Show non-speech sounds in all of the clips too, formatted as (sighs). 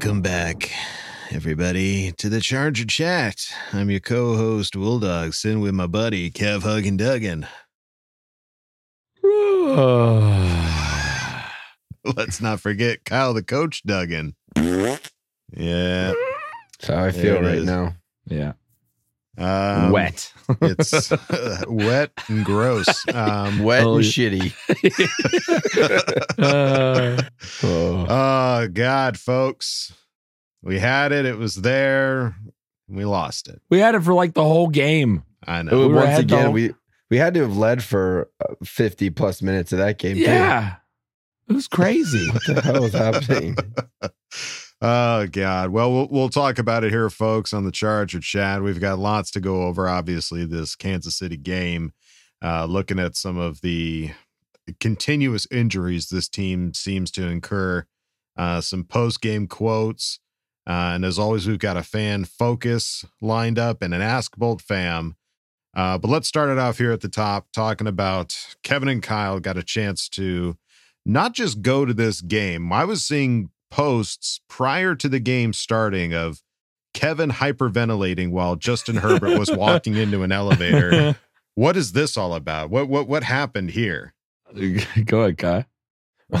welcome back, everybody, to the Charger Chat. I'm your co-host, Will Dog, sitting with my buddy, Kev Huggin Duggan. (sighs) Let's not forget Kyle the coach Duggan. Yeah. That's how I feel right is. now. Yeah. Um, Wet. (laughs) it's wet and gross. Um, (laughs) Wet Oh, and shitty. (laughs) Uh, Oh. oh God, folks, we had it. It was there. We lost it. we had it for like the whole game. I know. was- were once again, though. we we had to have led for uh, 50 plus minutes of that game. too. Yeah. It was crazy. What the hell was happening? Oh God. Well, we'll we'll talk about it here, folks, on the Charger chat. We've got lots to go over. Obviously, this Kansas City game. Uh, looking at some of the continuous injuries this team seems to incur. Uh, some post game quotes. Uh, and as always, we've got a fan focus lined up and an Ask Bolt fam. Uh, but let's start it off here at the top, talking about Kevin and Kyle got a chance to not just go to this game. I was seeing posts prior to the game starting of Kevin hyperventilating while Justin Herbert was walking into an elevator. (laughs) What is this all about? What what what happened here? (laughs) Go ahead, Kai. (coughs)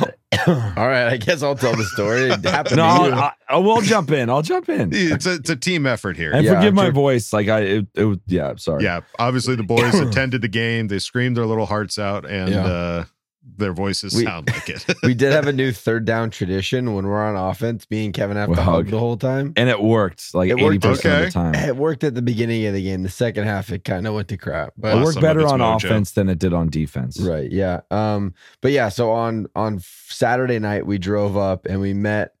All right, I guess I'll tell the story. It (laughs) happened No, to I'll, you. I, I will jump in. I'll jump in. It's a, it's a team effort here. And Yeah, forgive my sure. voice. Like I, it, it was, yeah, I'm sorry. Yeah, obviously the boys (coughs) attended the game. They screamed their little hearts out, and Yeah. uh, their voices We- sound like it. (laughs) we did have a (laughs) new third down tradition when we're on offense. Me and Kevin have We to hug hug. the whole time. And it worked like It eighty worked. percent of the time. It worked at the beginning of the game. The second half, it kind of went to crap. But It worked better on mojo. offense than it did on defense. Right. Yeah. Um, but yeah, so on on Saturday night we drove up and we met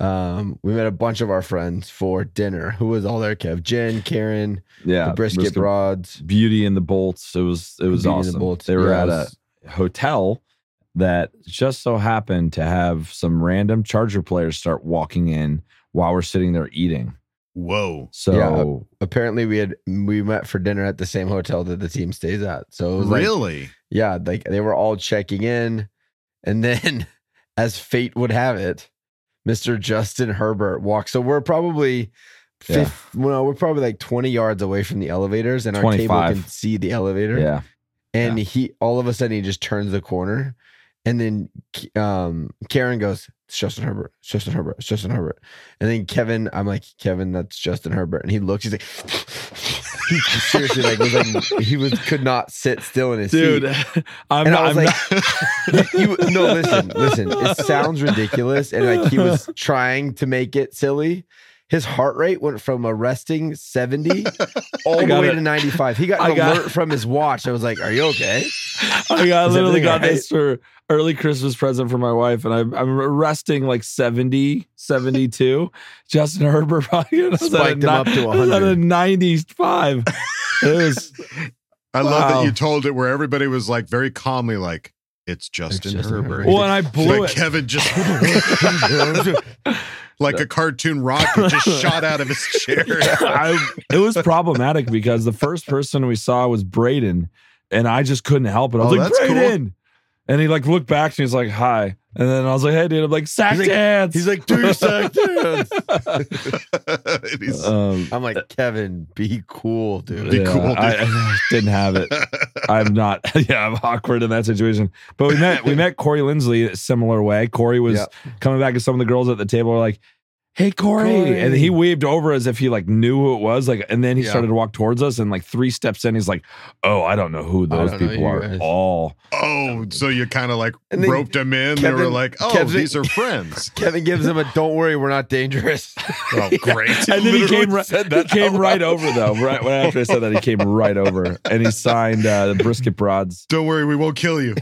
um we met a bunch of our friends for dinner. Who was all there, Kev? Jen, Karen, Yeah. the brisket, broads. Beauty and the Bolts. It was it was Beauty and the awesome. They were Yeah, at it a hotel that just so happened to have some random Charger players start walking in while we're sitting there eating. Whoa. So Apparently we had we met for dinner at the same hotel that the team stays at. So it was like Really? yeah, like they were all checking in. And then (laughs) as fate would have it, Mr. Justin Herbert walks. So we're probably Yeah. fifth, well, we're probably like 20 yards away from the elevators, and our table can see the elevator. yeah. And he all of a sudden he just turns the corner, and then um Karen goes, It's Justin Herbert, it's Justin Herbert, it's Justin Herbert. And then Kevin, I'm like, Kevin, that's Justin Herbert. And he looks, he's like (laughs) he seriously like was like he was could not sit still in his Dude, seat. (laughs) I'm And not, I was I'm like, (laughs) you, no, listen, listen. It sounds ridiculous, and like he was trying to make it silly. His heart rate went from a resting 70 (laughs) all the way it. to 95. He got an got- alert from his watch. I was like, Are you okay? I got Is literally got all right? this for early Christmas present for my wife, and I'm, I'm resting like 70, 72. (laughs) Justin Herbert probably was at a Spiked him up to ni- was at a 100. 95. It was (laughs) I love that you told it where everybody was like very calmly like, it's Justin Justin Herbert. Herbert. Well, and I blew But it. Kevin just like a cartoon rocket just (laughs) shot out of his chair. (laughs) I, it was problematic because the first person we saw was Breiden, and I just couldn't help it. I was Oh, like, that's cool. And he like looked back to me and he's like, hi. And then I was like, hey, dude. I'm like, sack He's like- dance. He's like, do your sack (laughs) dance. He's- um, I'm like, Kevin, be cool, dude. Be yeah, cool, dude. I, I didn't have it. I'm not. Yeah, I'm awkward in that situation. But we met. We met Corey Linsley similar way. Corey was Yep. coming back, and some of the girls at the table were like, "Hey, Corey,", Corey. and he waved over as if he like knew who it was. Like, and then he Yeah. started to walk towards us, and like three steps in, he's like, "Oh, I don't know who those people are guys." all." oh, so you kind of like And roped him in. they were like, oh, Kevin- these are friends. (laughs) Kevin gives him a don't worry, we're not dangerous. (laughs) Oh, (laughs) great. And then he came right. He came right over though. Right when after I said that, he came right over, and he signed uh, the brisket broads. Don't worry, we won't kill you.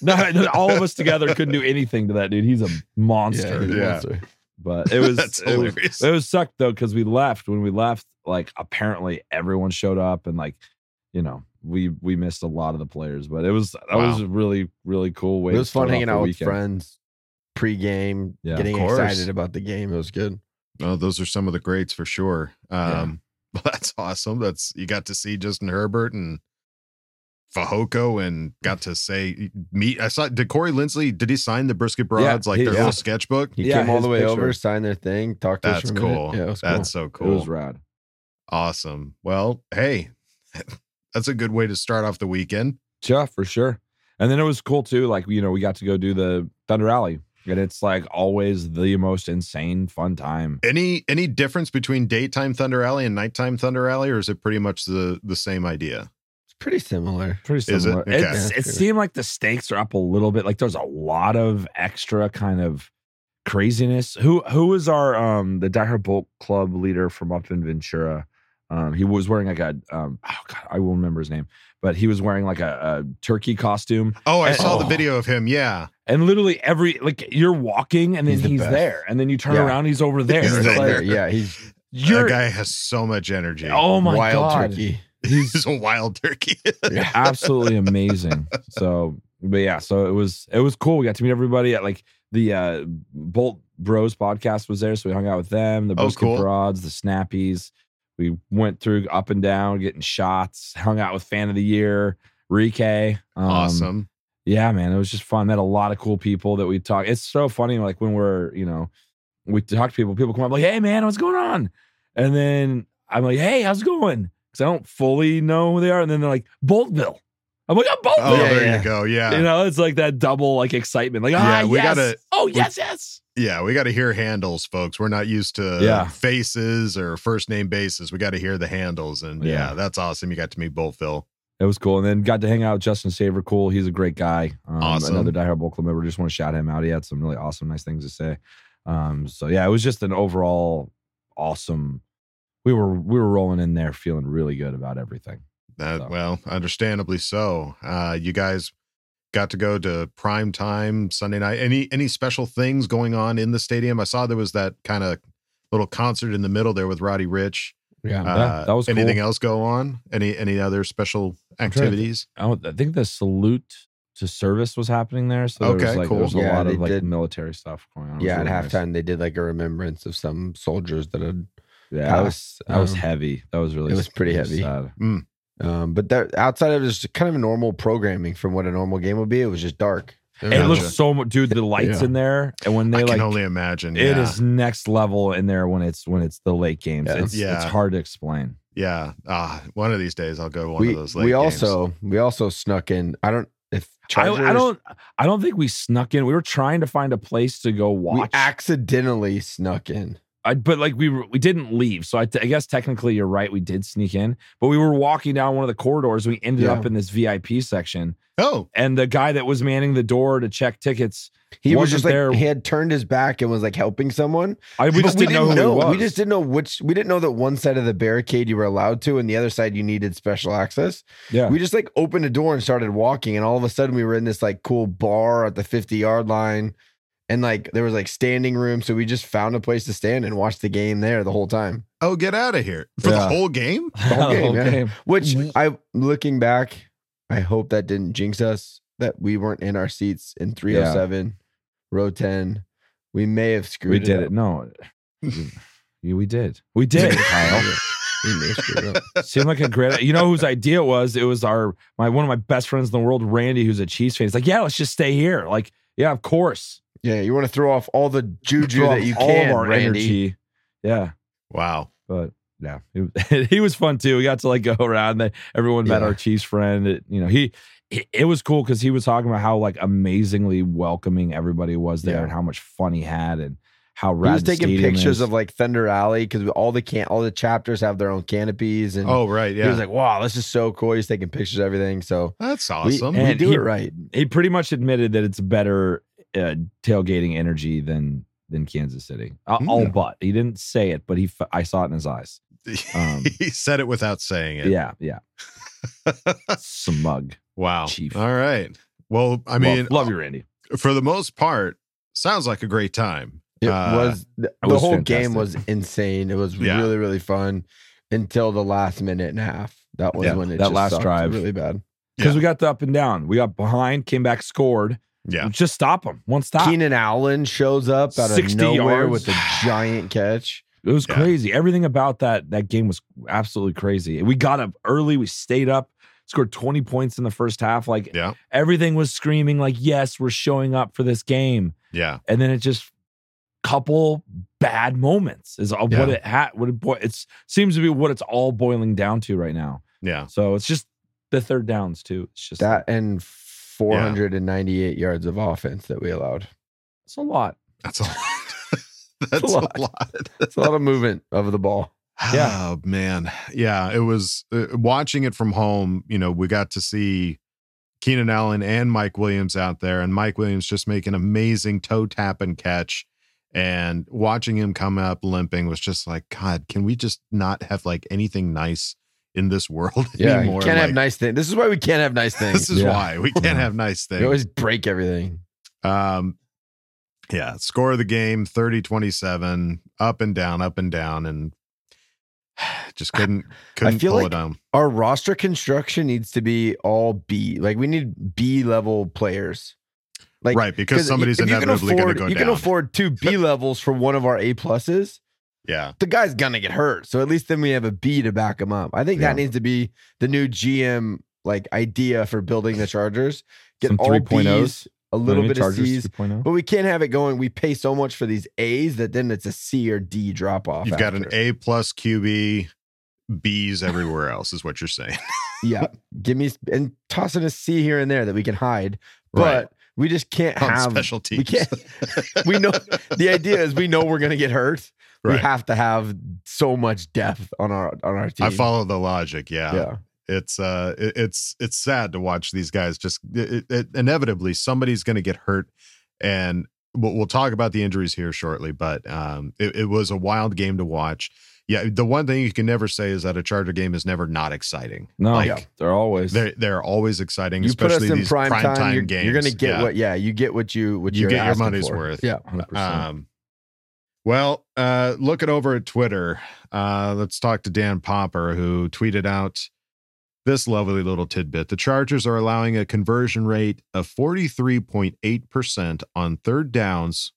No, no, all of us together couldn't do anything to that dude. He's a monster. he's a Yeah. monster. But it (laughs) was That's it was, hilarious. it was sucked though because we left. When we left, like apparently everyone showed up and like, you know, we we missed a lot of the players. But it was that was Wow. a really really cool way. It was start fun hanging out with friends pre-game, Yeah, getting excited about the game. It was good. Oh, those are some of the greats for sure. Yeah. Um, well, (laughs) that's awesome. That's you got to see Justin Herbert and Fehoko and got to say meet. I saw. Did Corey Linsley? Did he sign the brisket broads like he- their yeah. little sketchbook? He Yeah, came all the way picture. over, signed their thing, talked to us That's for a cool. Yeah, it was That's cool. so It cool. was rad. Awesome. Well, hey, (laughs) that's a good way to start off the weekend. Yeah, for sure. And then it was cool too. Like you know, we got to go do the Thunder Alley, and it's like always the most insane fun time. Any any difference between daytime Thunder Alley and nighttime Thunder Alley, or is it pretty much the the same idea? It's pretty similar. Pretty Is it? similar. Okay. It's, Yeah. it seemed like the stakes are up a little bit. Like there's a lot of extra kind of craziness. Who who was our um the Die Hard Bolt Club leader from up in Ventura? Um, he was wearing like a um oh god I will remember his name, but he was wearing like a, a turkey costume, Oh, I And- saw the oh. video of him. Yeah, and literally every like you're walking and then He's he's, the best. there, and then you turn Yeah. around, he's over there. He's there. like, yeah, he's you're that guy has so much energy. oh my wild god, turkey. He's a wild turkey. (laughs) Yeah. absolutely amazing. So, but yeah, so it was it was cool. We got to meet everybody at like the uh Bolt Bros podcast was there, so we hung out with them. The Oh, Brisket cool. Broads, the Snappies. We went through up and down, getting shots. Hung out with Fan of the Year, Rike. Um, awesome. Yeah, man, it was just fun. Met a lot of cool people that we talk. It's so funny, like when we're you know we talk to people, people come up like, "Hey, man, what's going on?" And then I'm like, "Hey, how's it going?" Because I don't fully know who they are, and then they're like, "Boltville." I'm like, "I'm Boltville." Oh, Yeah, there yeah. you go. Yeah, You know, it's like that double like excitement. Like, Yeah, ah, we yes. gotta- oh, we- yes, yes. yeah. We got to hear handles, folks. We're not used to Yeah. faces or first name bases. We got to hear the handles, and yeah. Yeah. that's awesome. You got to meet Boltville. It was cool. And then got to hang out with Justin Saver. Cool. He's a great guy. Um, Awesome. Another Die Hard Club member. Just want to shout him out. He had some really awesome, nice things to say. Um, so yeah, it was just an overall awesome. We were we were rolling in there feeling really good about everything. That So. well, understandably so. Uh, you guys got to go to prime time Sunday night. Any any special things going on in the stadium? I saw there was that kind of little concert in the middle there with Roddy Ricch. Yeah. Uh, that was anything cool. else go on? Any any other special activities? I, I think the salute to service was happening there. So there Okay, was like cool. there was a Yeah, lot of like did- military stuff going on. It was Yeah, at nice. halftime they did like a remembrance of some soldiers that had Yeah, that was passed. that was Um, heavy. That was really it was pretty heavy. sad. Um, but that outside of just kind of normal programming from what a normal game would be, it was just dark. It Gotcha. looks so much, dude. The lights Yeah. in there, and when they I like, can only imagine. it yeah. is next level in there when it's when it's the late games. Yeah. It's Yeah. it's hard to explain. Yeah. Ah, one of these days I'll go one we of those late we games. also we also snuck in. I don't if I, Chargers, I don't I don't think we snuck in. We were trying to find a place to go we watch, accidentally snuck in. I, but like we were, we didn't leave. So I, t- I guess technically you're right. We did sneak in, but we were walking down one of the corridors. We ended Yeah. up in this VIP section, Oh, and the guy that was manning the door to check tickets, He was just like there- he had turned his back and was like helping someone. I, we just didn't, know who he was. We just didn't know which. We didn't know that one side of the barricade you were allowed to, and the other side you needed special access. Yeah. We just like opened a door and started walking, and all of a sudden we were in this like cool bar at the fifty yard line, and like there was like standing room, so we just found a place to stand and watch the game there the whole time. oh, get out of here for the whole game. (laughs) The whole The game, whole yeah. game. Which I looking back, I hope that didn't jinx us. that we weren't in our seats in 307, row 10. We may have screwed we it did up. it. No, (laughs) Yeah, we did. We did, Kyle. We may have screwed it up. Seemed like a great. You know whose idea it was? It was our my one of my best friends in the world, Randy, who's a Chiefs fan. He's like, yeah, let's just stay here. Like, yeah, of course. Yeah, you want to throw off all the juju that you all can, of our Randy. energy. Yeah, Wow. but yeah, he, (laughs) he was fun too. We got to like go around. That everyone met Yeah. our Chiefs friend. It, you know, he. It, it was cool because he was talking about how like amazingly welcoming everybody was there Yeah. and how much fun he had and how He was taking pictures is. of like Thunder Alley because all the can all the chapters have their own canopies and Oh, right. Yeah he was like, "Wow, this is so cool." He's taking pictures of everything. So That's awesome. we And do he- it right. he pretty much admitted that it's better uh, tailgating energy than than Kansas City. Uh, All but he didn't say it, but he f- I saw it in his eyes. Um, (laughs) he said it without saying it. Yeah, yeah. (laughs) Smug. Wow. Chief. All right. Well, I mean, love, love you, Randy. for the most part, sounds like a great time. It Uh, was the, it the was whole game was insane. It was Yeah. really really fun until the last minute and a half. That was Yeah, when it that just last drive. really bad. Because Yeah. we got the up and down. We got behind, came back, scored. Yeah. Just stop him. One stop. Keenan Allen shows up out of 60 nowhere yards. with a (sighs) giant catch. It was Yeah. crazy. Everything about that that game was absolutely crazy. We got up early. We stayed up, scored 20 points in the first half. Like Yeah. everything was screaming, like, yes, we're showing up for this game. Yeah. and then it just couple bad moments is all- what it had what it boi- it's seems to be what it's all boiling down to right now Yeah. so it's just the third downs too it's just That and 498 yards of offense that we allowed. it's a lot That's a lot. (laughs) That's a lot. lot. It's a lot of movement of the ball. Yeah. Oh man. Yeah. It was uh, watching it from home. You know, we got to see Keenan Allen and Mike Williams out there, and Mike Williams just make an amazing toe tap and catch. And watching him come up limping was just like, God, can we just not have like anything nice in this world (laughs) Yeah, you anymore? can't have nice things. This is why we can't have nice things. (laughs) This is Yeah. why we can't have nice things. (laughs) We always break everything. Um, yeah, score of the game 30 27, up and down, up and down, and (sighs) just couldn't couldn't feel pull like- it down. Our roster construction needs to be all B. Like we need B level players. Like right, because somebody's you inevitably going to go You down. can afford two B levels for one of our A pluses. Yeah, The guy's gonna get hurt, so at least then we have a B to back him up. I think Yeah. that needs to be the new GM like idea for building the Chargers. Get Some all 3.0s. Bs, a little bit of Chargers C's, 3.0. but we can't have it going. We pay so much for these A's that then it's a C or D drop off. you've got an. A plus QB, B's everywhere else, is what you're saying. (laughs) yeah, give me and toss in a C here and there that we can hide, but Right. we just can't On have special teams. We can't. (laughs) we know (laughs) the idea is we know we're gonna get hurt. We have to have so much depth on our on our team. I follow the logic. Yeah. Yeah, It's uh it- it's it's sad to watch these guys just it, it, inevitably somebody's going to get hurt and we'll, we'll talk about the injuries here shortly but um it, it was a wild game to watch. Yeah, the one thing you can never say is that a Charger game is never not exciting. no like, they're always They're they're always exciting, you put us especially in these prime, time. You're, games. you're gonna get Yeah. what? Yeah, you get what you what You you're get your money's for. worth. Yeah, 100%. Um, well, uh, looking over at Twitter, uh, let's talk to Dan Popper, who tweeted out this lovely little tidbit. The Chargers are allowing a conversion rate of 43.8% on third downs,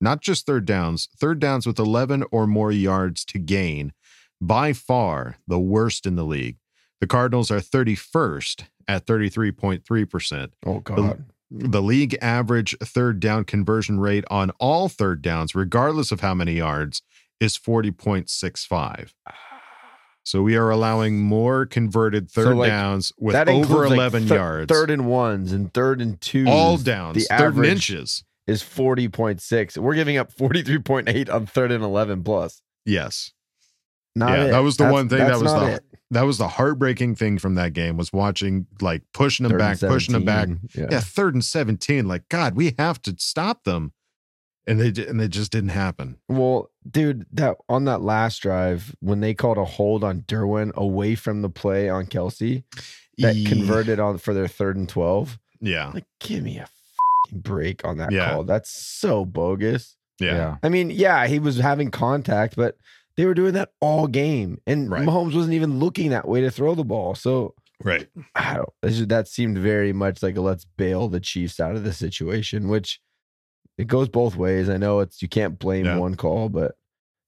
not just third downs, third downs with 11 or more yards to gain, by far the worst in the league. The Cardinals are 31st at 33.3%. Oh god. The league average third down conversion rate on all third downs, regardless of how many yards, is 40.65. So we are allowing more converted So, third like, downs with over includes, like, 11 yards. Third and ones and third and twos. all downs, The third average inches. is forty point six. We're giving up forty three point eight on third and eleven plus. Yes. Not yeah, it. that was the That's- one thing that was the it. that was the heartbreaking thing from that game was watching like pushing them Third and back, pushing them back. Yeah. Yeah, third and 17. Like, God, we have to stop them. And they and they just didn't happen. Well, dude, that on that last drive when they called a hold on Derwin away from the play on Kelce that Ye- converted on for their third and twelve. Yeah. Like, give me a fing break on that Yeah. call. That's so bogus. Yeah. yeah I mean, yeah, he was having contact, but they were doing that all game, and Right. Mahomes wasn't even looking that way to throw the ball. So Right. I don't- this that seemed very much like a let's bail the Chiefs out of the situation, which it goes both ways. I know it's you can't blame Yeah. one call, but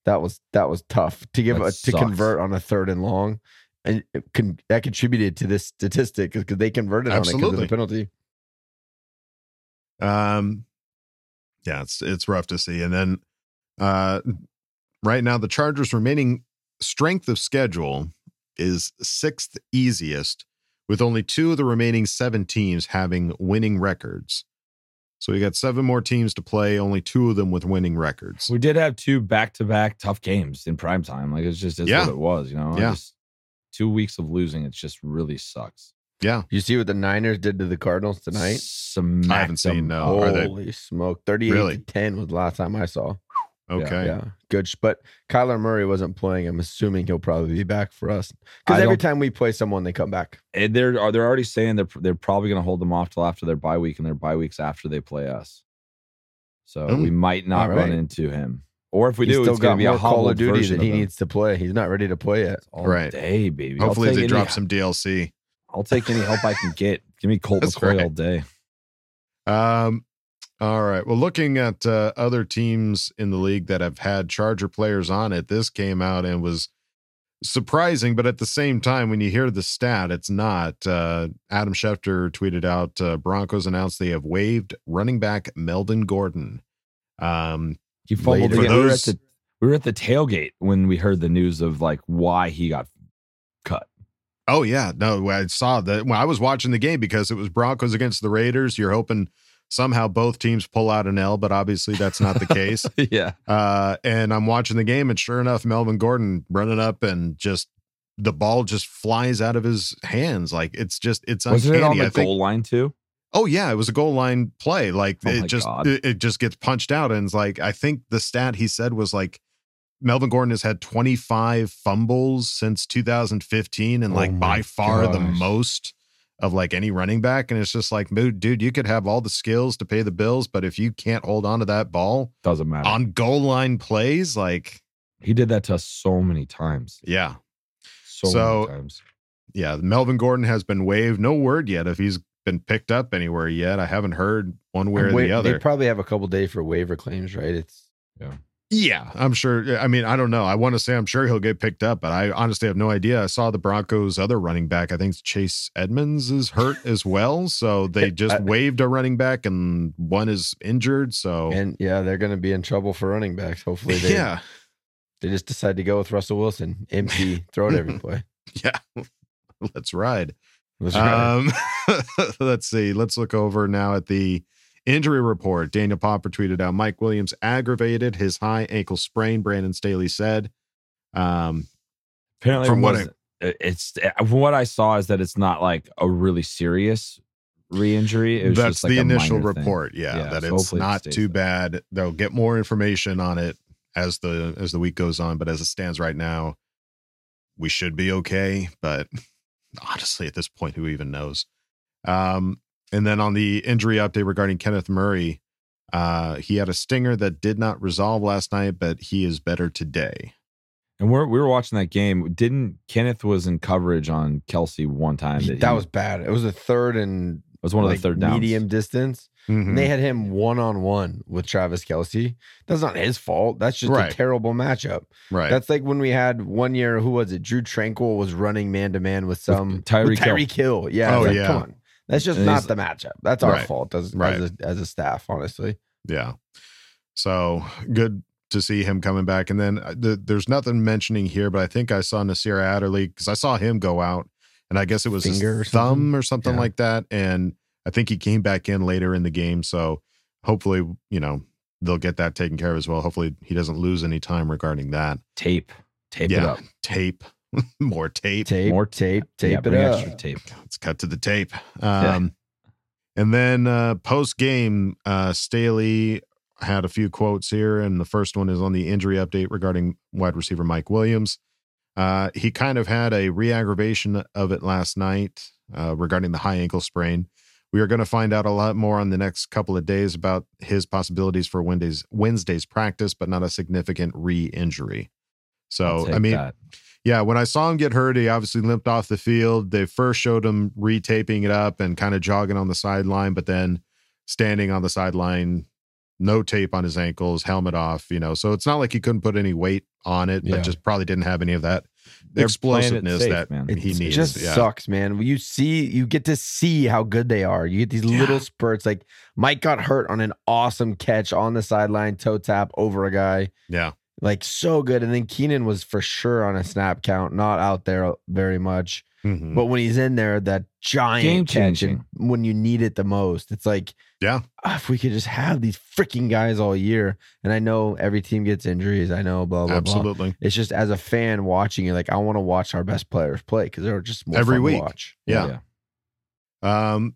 that was that was tough to give a, to convert on a third and long, and it con- that contributed to this statistic because they converted on it because of the penalty. Um, yeah, it's it's rough to see. And then, uh, right now the Chargers' remaining strength of schedule is sixth easiest, with only two of the remaining seven teams having winning records. So we got seven more teams to play, only two of them with winning records. We did have two back to back tough games in prime time. Like it's just it's Yeah. what it was, you know. Yeah. Just, two weeks of losing, it just really sucks. Yeah, You see what the Niners did to the Cardinals tonight? Smacked I haven't seen them. no. Are they Holy smoke! Thirty-eight Really? to ten was the last time I saw. Okay. Yeah, good. But Kyler Murray wasn't playing. I'm assuming he'll probably be back for us because every time we play someone, they come back. And they're are they're already saying they're they're probably going to hold them off till after their bye week, and their bye weeks after they play us. So Mm. we might not All run right. into him, or if we He's do, it's going to be a Call of Duty that he of him. needs to play. He's not ready to play yet. all Right. day, baby. Hopefully they any- drop some DLC. I'll take any help I can get. Give me (laughs) Colt That's McCoy right. all day. Um, all right. Well, looking at uh, other teams in the league that have had Charger players on it, this came out and was surprising, but at the same time, when you hear the stat, it's not. Uh, Adam Schefter tweeted out uh, Broncos announced they have waived running back Melvin Gordon. Um, He fumbled For again. We were at the we were at the tailgate when we heard the news of like why he got cut. oh yeah, no, I saw that. Well, I was watching the game because it was Broncos against the Raiders. You're hoping somehow both teams pull out an L, but obviously that's not the (laughs) case. yeah. Uh, and I'm watching the game, and sure enough, Melvin Gordon running up and just the ball just flies out of his hands. Like it's just it's Wasn't uncanny. it on the I think. goal line too? Oh yeah, it was a goal line play. Like Oh it just it, it just gets punched out, and it's like I think the stat he said was like Melvin Gordon has had 25 fumbles since 2015, and Oh like by my far the most of like any running back. And it's just like, dude, you could have all the skills to pay the bills, but if you can't hold on to that ball Doesn't matter. on goal line plays, like he did that to us so many times. yeah, So, So- many times. yeah, Melvin Gordon has been waived. No word yet if he's been picked up anywhere yet. I haven't heard one way or the other. They probably have a couple days for waiver claims, right? It's yeah, I'm sure. I mean, I don't know. I want to say I'm sure he'll get picked up, but I honestly have no idea. I saw the Broncos' other running back. I think Chase Edmonds is hurt as well. So they (laughs) just waived a running back and one is injured. So and yeah, they're going to be in trouble for running backs. Hopefully, they yeah, they just decide to go with Russell Wilson, empty, throw it every (laughs) play. yeah. (laughs) Let's ride. That's right. Um, let's see. Let's look over now at the injury report. Daniel Popper tweeted out Mike Williams aggravated his high ankle sprain. Brandon Staley said. Um, Apparently, From what what it's from what I saw is that it's not like a really serious re-injury. It that's just like the initial thing. report. Yeah, Yeah, that so it's hopefully it not too there. bad. They'll get more information on it as the as the week goes on. But as it stands right now, we should be okay. But (laughs) honestly, at this point, who even knows? Um, and then on the injury update regarding Kenneth Murray, uh, he had a stinger that did not resolve last night, but he is better today. And we're, we were watching that game. Didn't Kenneth was in coverage on Kelce one time? That, that was bad. It was a third and it was one of like, the third downs. medium distance. Mhm. And they had him one on one with Travis Kelce. That's not his fault. That's just Right. a terrible matchup. Right. That's like when we had one year, who was it? Drue Tranquill was running man to man with some Tyreek with Hill. Tyreek Hill. Yeah. Oh, like, yeah. Come on. That's just And not the matchup. That's our Right. fault as, Right. as, a, as a staff, honestly. Yeah. So good to see him coming back. And then uh, the, there's nothing mentioning here, but I think I saw Nasir Adderley because I saw him go out and I guess it was Finger or thumb or something Yeah. like that. And I think he came back in later in the game. So hopefully, you know, they'll get that taken care of as well. Hopefully he doesn't lose any time regarding that. tape, tape it yeah. up. Tape, (laughs) more tape. Tape, More tape, tape yeah, it bring up. extra tape. Let's cut to the tape. Yeah. Um, And then uh, post game, uh, Staley had a few quotes here, and the first one is on the injury update regarding wide receiver Mike Williams. Uh, he kind of had a re-aggravation of it last night uh, regarding the high ankle sprain. We are going to find out a lot more on the next couple of days about his possibilities for Wednesday's Wednesday's practice, but not a significant re-injury. So I mean, that. Yeah, when I saw him get hurt, he obviously limped off the field. They first showed him retaping it up and kind of jogging on the sideline, but then standing on the sideline, no tape on his ankles, helmet off, you know. So it's not like he couldn't put any weight on it, but just probably didn't have any of that They're explosiveness safe, that man. he It needs. just yeah. sucks, man. You see, you get to see how good they are. You get these little spurts. Like Mike got hurt on an awesome catch on the sideline, toe tap over a guy, Yeah. Like so good. And then Keenan was for sure on a snap count, not out there very much. Mhm. But when he's in there, that giant Game catch, and changing. when you need it the most, it's like, Yeah. ah, if we could just have these freaking guys all year. And I know every team gets injuries. I know, blah blah blah. Absolutely. It's just as a fan watching it, like I want to watch our best players play because they're just more Every fun week. To watch. Yeah. Um,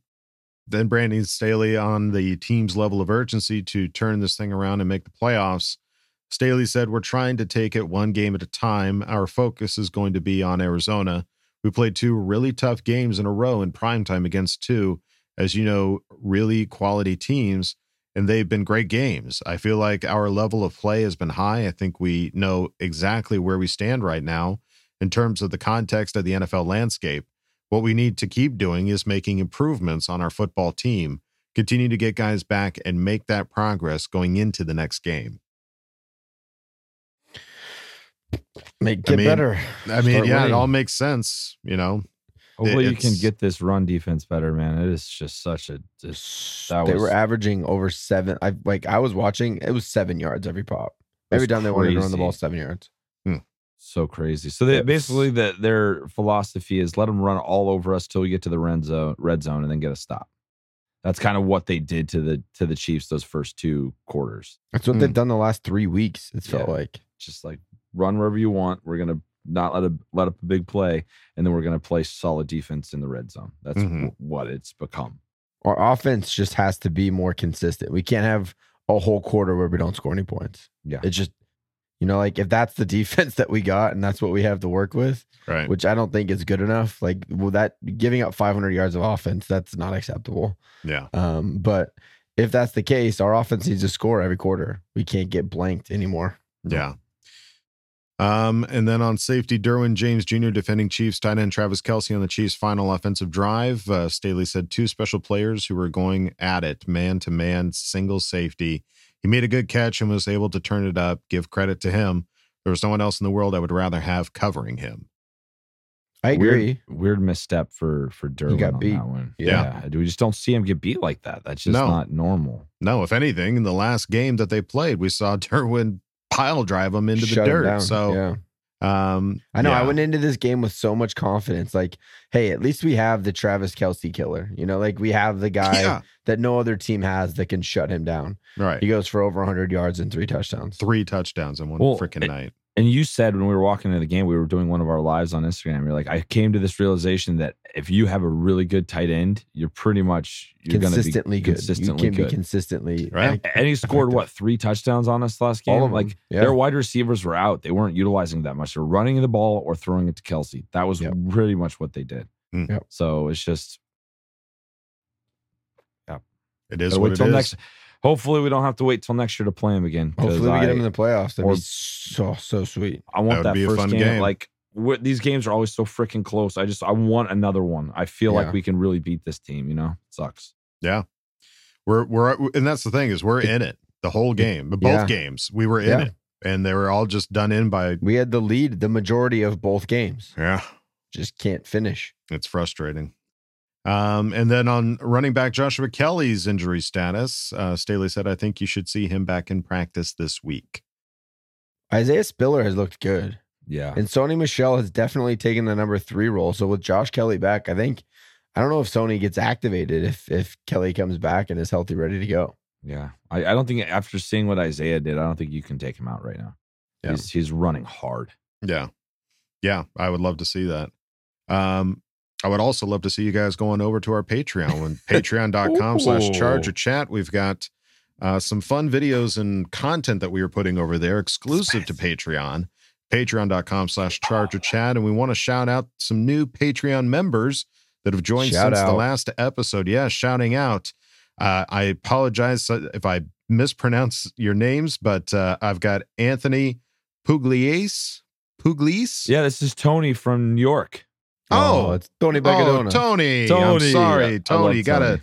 then Brandon Staley on the team's level of urgency to turn this thing around and make the playoffs. Staley said, We're trying to take it one game at a time. Our focus is going to be on Arizona. We played two really tough games in a row in primetime against two, as you know, really quality teams, and they've been great games. I feel like our level of play has been high. I think we know exactly where we stand right now in terms of the context of the NFL landscape. What we need to keep doing is making improvements on our football team, continue to get guys back and make that progress going into the next game. Make I get mean- better. I mean, Start yeah, winning. it all makes sense, you know. Hopefully, you can it's- get this run defense better, man. It is just such a. Just, that they was were averaging over seven. I like I was watching. It was seven yards every pop. Every time they wanted to run the crazy. ball, seven yards. so crazy. So they Yes. basically that their philosophy is let them run all over us till we get to the red zone, red zone, and then get a stop. That's kind of what they did to the to the Chiefs those first two quarters. That's what Mm. they've done the last three weeks. It felt Yeah. like. Just like run wherever you want. We're gonna not let a let up a big play, and then we're gonna play solid defense in the red zone. That's Mhm. wh- what it's become. Our offense just has to be more consistent. We can't have a whole quarter where we don't score any points. Yeah. It's just, you know, like if that's the defense (laughs) that we got and that's what we have to work with, Right. which I don't think is good enough. Like, well, that giving up 500 yards of offense, that's not acceptable. Yeah. Um, but if that's the case, our offense needs to score every quarter. We can't get blanked anymore. Yeah. Um, and then on safety, Derwin James Jr. defending Chiefs tight end Travis Kelce on the Chiefs' final offensive drive. Uh, Staley said two special players who were going at it, man to man, single safety. He made a good catch and was able to turn it up. Give credit to him. There was no one else in the world I would rather have covering him. I agree. Weird, weird misstep for for Derwin got on beat. that one. Yeah. we just don't see him get beat like that. That's just No. not normal. No, if anything, in the last game that they played, we saw (laughs) Derwin pile drive them into the Shut him dirt. down. So, yeah. um, I know. I went into this game with so much confidence. Like, hey, at least we have the Travis Kelce killer. You know, like we have the guy Yeah. that no other team has that can shut him down. Right. He goes for over 100 yards and three touchdowns. Three touchdowns in one Well, freaking night. And you said when we were walking into the game, we were doing one of our lives on Instagram. You're like, I came to this realization that if you have a really good tight end, you're pretty much you're going to be consistently good. consistently you can good. be consistently Right. and, and he scored what three touchdowns on us last game. All of them. Like Yeah. their wide receivers were out; they weren't utilizing that much. They're running the ball or throwing it to Kelce. That was Yep. pretty much what they did. Mm. Yep. So it's just yeah, It is gotta what wait it till is. next. Hopefully, we don't have to wait till next year to play him again. Hopefully, we get I- him in the playoffs. That'd or- be so so sweet. I want would that, be a first fun game. game. Like wh- these games are always so freaking close. I just I want another one. I feel Yeah. like we can really beat this team. You know, sucks. Yeah. We're we're and that's the thing is we're in it the whole game. But both Yeah. games we were in Yeah. it. And they were all just done in by We had the lead the majority of both games. yeah. Just can't finish. It's frustrating. Um, and then on running back Joshua Kelley's injury status, uh, Staley said, I think you should see him back in practice this week. Isaiah Spiller has looked good. Yeah. And Sony Michel has definitely taken the number three role. So with Josh Kelley back, I think I don't know if Sony gets activated if if Kelley comes back and is healthy, ready to go. Yeah. I, I don't think after seeing what Isaiah did, I don't think you can take him out right now. Yeah. He's he's running hard. Yeah. Yeah. I would love to see that. Um, I would also love to see you guys going over to our Patreon when (laughs) patreon.com slash charger chat. We've got uh, some fun videos and content that we are putting over there exclusive to Patreon, patreon.com slash charger chat. And we want to shout out some new Patreon members that have joined Shout since the last episode. Yeah, shouting out. Uh, I apologize if I mispronounce your names, but uh, I've got Anthony Pugliese, Pugliese? Yeah, this is Tony from New York. Oh, it's Tony Oh, Bagadona. Tony. I'm Tony. sorry, I Tony. You gotta Tony.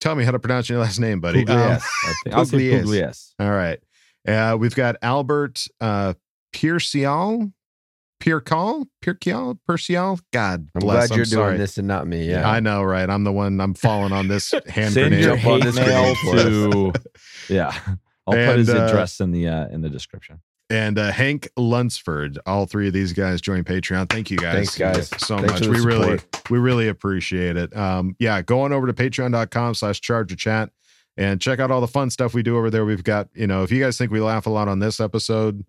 tell me how to pronounce your last name, buddy. Um, Pugliese, I. I'll Pugliese. Pugliese. All right. Uh, we've got Albert uh, Piercial. Piercal? Piercial? Percial? God I'm bless. glad you're sorry. doing this and not me. Yeah. I know, right? I'm the one. I'm falling on this (laughs) hand Send grenade. your hate this mail to. (laughs) Yeah, I'll put And, his uh, address in the uh, in the description. And uh, Hank Lunsford. All three of these guys join Patreon. Thank you guys. Thanks, guys. So Thanks much. We really, we really appreciate it. Um, yeah, go on over to patreon.com slash charger chat and check out all the fun stuff we do over there. We've got, you know, if you guys think we laugh a lot on this episode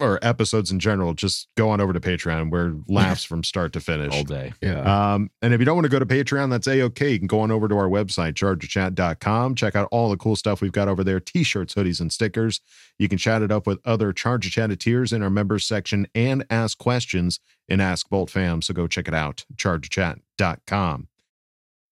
or episodes in general, just go on over to Patreon. We're (laughs) laughs from start to finish. All day. yeah. Um, and if you don't want to go to Patreon, that's a okay. You can go on over to our website, chargerchat.com. Check out all the cool stuff we've got over there t shirts, hoodies, and stickers. You can chat it up with other Charger Chatteteers in our members section and ask questions in Ask Bolt Fam. So go check it out, chargerchat.com.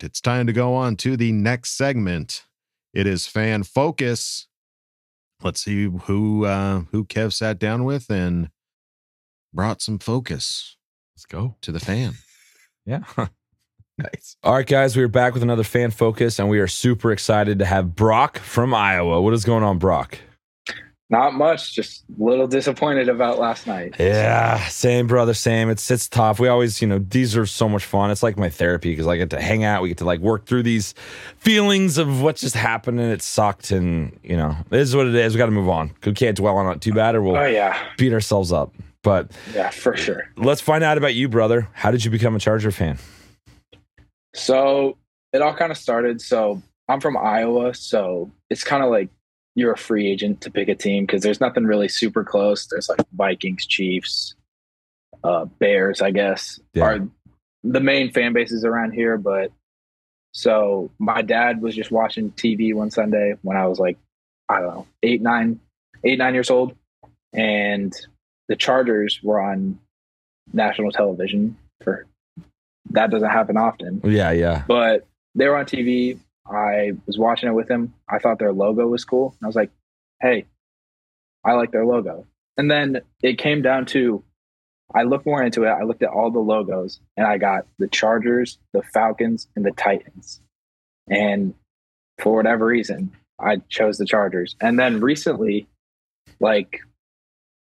It's time to go on to the next segment. It is fan focus. Let's see who uh who Kev sat down with and brought some focus Let's go. to the fan. (laughs) Yeah. (laughs) nice. All right, guys, we are back with another fan focus, and we are super excited to have Brock from Iowa. What is going on, Brock? Not much. Just a little disappointed about last night. Yeah, same, brother, same. It's it's tough. We always, you know, these are so much fun. It's like my therapy because I get to hang out. We get to like work through these feelings of what just happened and it sucked. And you know, it is what it is. We got to move on. We can't dwell on it too bad, or we'll Oh yeah, beat ourselves up. But yeah, for sure. let's find out about you, brother. How did you become a Charger fan? So it all kind of started. So I'm from Iowa, so it's kind of like you're a free agent to pick a team because there's nothing really super close. There's like Vikings, Chiefs, uh, Bears, I guess, Yeah. are the main fan bases around here. But so my dad was just watching TV one Sunday when I was like, I don't know, eight, nine, eight, nine years old, and the Chargers were on national television for that doesn't happen often Yeah, yeah. but they were on TV. I was watching it with him. I thought their logo was cool. And I was like, hey, I like their logo. And then it came down to I looked more into it. I looked at all the logos and I got the Chargers, the Falcons, and the Titans. And for whatever reason, I chose the Chargers. And then recently, like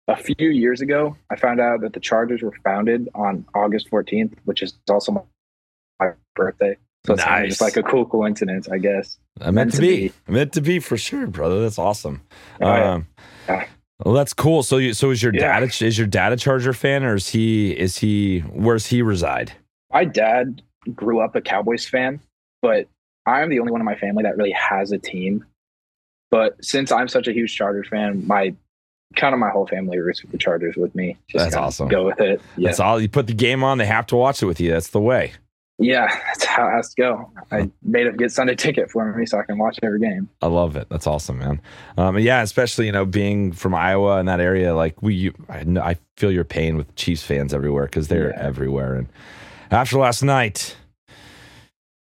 a few years ago, I found out that the Chargers were founded on August 14th, which is also my birthday. So it's kind of just like a cool coincidence, I guess. I meant to be. Meant to be for sure, brother. That's awesome. Oh. Um, Yeah. well, that's cool. So, you, so is your Yeah. dad a, is your dad a Charger fan, or is he is he where's he reside? My dad grew up a Cowboys fan, but I'm the only one in my family that really has a team. But since I'm such a huge Chargers fan, my kind of my whole family roots for the Chargers with me. Just That's awesome. Go with it. Yeah. That's all. You put the game on, they have to watch it with you. That's the way. Yeah, (laughs) that's how it has to go. I made him get Sunday ticket for me so I can watch every game. I love it. That's awesome, man. Um, yeah, especially you know being from Iowa and that area, like we, you, I, kn- I feel your pain with Chiefs fans everywhere because they're Yeah. everywhere. And after last night,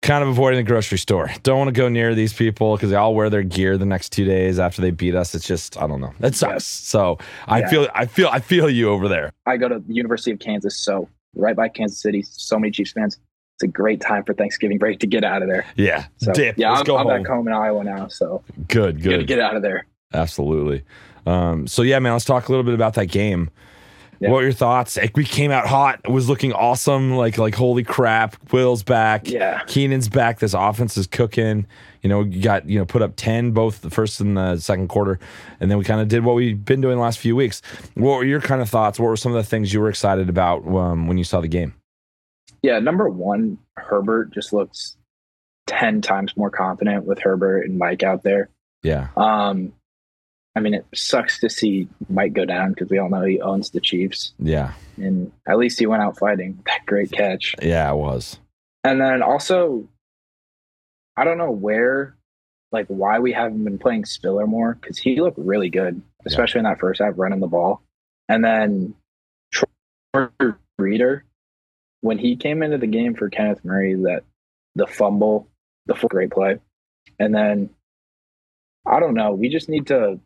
kind of avoiding the grocery store. Don't want to go near these people because they all wear their gear the next two days after they beat us. It's just I don't know. It sucks. So I Yeah. feel I feel I feel you over there. I go to the University of Kansas, so right by Kansas City. So many Chiefs fans. It's a great time for Thanksgiving break to get out of there. Yeah, So dip. yeah, Let's I'm, go I'm home. back home in Iowa now, so Good, good. get out of there. Absolutely. Um, so yeah, man, let's talk a little bit about that game. Yeah. What were your thoughts? Like, we came out hot. It was looking awesome. Like, like holy crap, Will's back. Yeah. Keenan's back. This offense is cooking. You know, you got you know put up ten both the first and the second quarter, and then we kind of did what we've been doing the last few weeks. What were your kind of thoughts? What were some of the things you were excited about um, when you saw the game? Yeah, number one, Herbert just looks ten times more confident with Herbert and Mike out there. Yeah, Um, I mean, it sucks to see Mike go down because we all know he owns the Chiefs, Yeah. and at least he went out fighting. (laughs) That great catch. Yeah, it was. And then also, I don't know where, like, why we haven't been playing Spiller more because he looked really good, especially in that first half running the ball. And then Troy Reeder, when he came into the game for Kenneth Murray, that the fumble, the full great play. And then I don't know, we just need to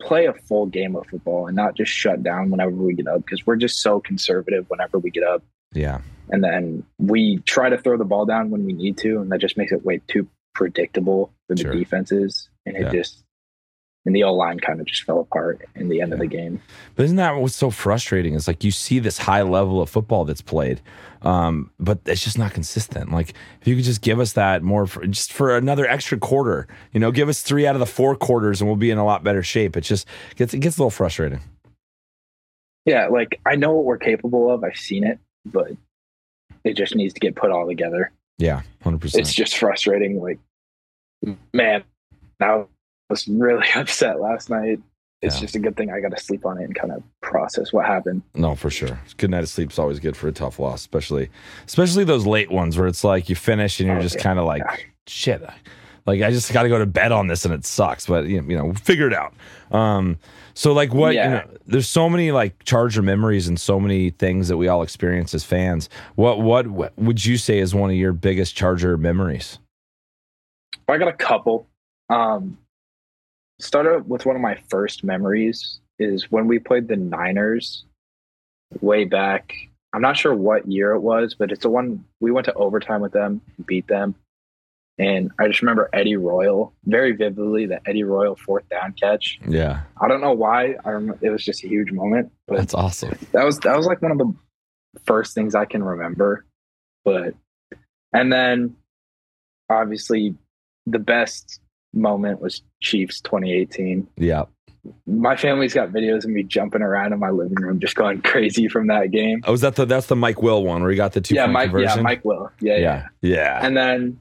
play a full game of football and not just shut down whenever we get up because we're just so conservative whenever we get up Yeah. and then we try to throw the ball down when we need to, and that just makes it way too predictable for the Sure. defenses, and it Yeah. just and the O line kind of just fell apart in the end of the game. But isn't that what's so frustrating? It's like you see this high level of football that's played, um, but it's just not consistent. Like if you could just give us that more for, just for another extra quarter, you know, give us three out of the four quarters, and we'll be in a lot better shape. It just gets it gets a little frustrating. Yeah, like I know what we're capable of. I've seen it, but it just needs to get put all together. Yeah, hundred percent. It's just frustrating. Like, man, I was really (laughs) upset last night. It's Yeah. just a good thing I got to sleep on it and kind of process what happened. No, for sure. Good night of sleep is always good for a tough loss, especially especially those late ones where it's like you finish and you're Oh, just yeah. kind of like, shit. Like I just got to go to bed on this and it sucks, but you you know, figure it out. Um, so like what you Yeah. know, there's so many like Charger memories and so many things that we all experience as fans. What what, what would you say is one of your biggest Charger memories? I got a couple. Um, started with one of my first memories is when we played the Niners way back. I'm not sure what year it was, but it's the one we went to overtime with them, and beat them, and I just remember Eddie Royal very vividly. The Eddie Royal fourth down catch. Yeah, I don't know why. I remember it was just a huge moment, but that's awesome. that was that was like one of the first things I can remember. But and then obviously the best moment was Chiefs 2018. Yeah, My family's got videos of me jumping around in my living room, just going crazy from that game. oh, was that the that's the Mike Will one where he got the two yeah, Mike. conversion? Yeah, Mike will. Yeah, yeah. yeah, yeah. And then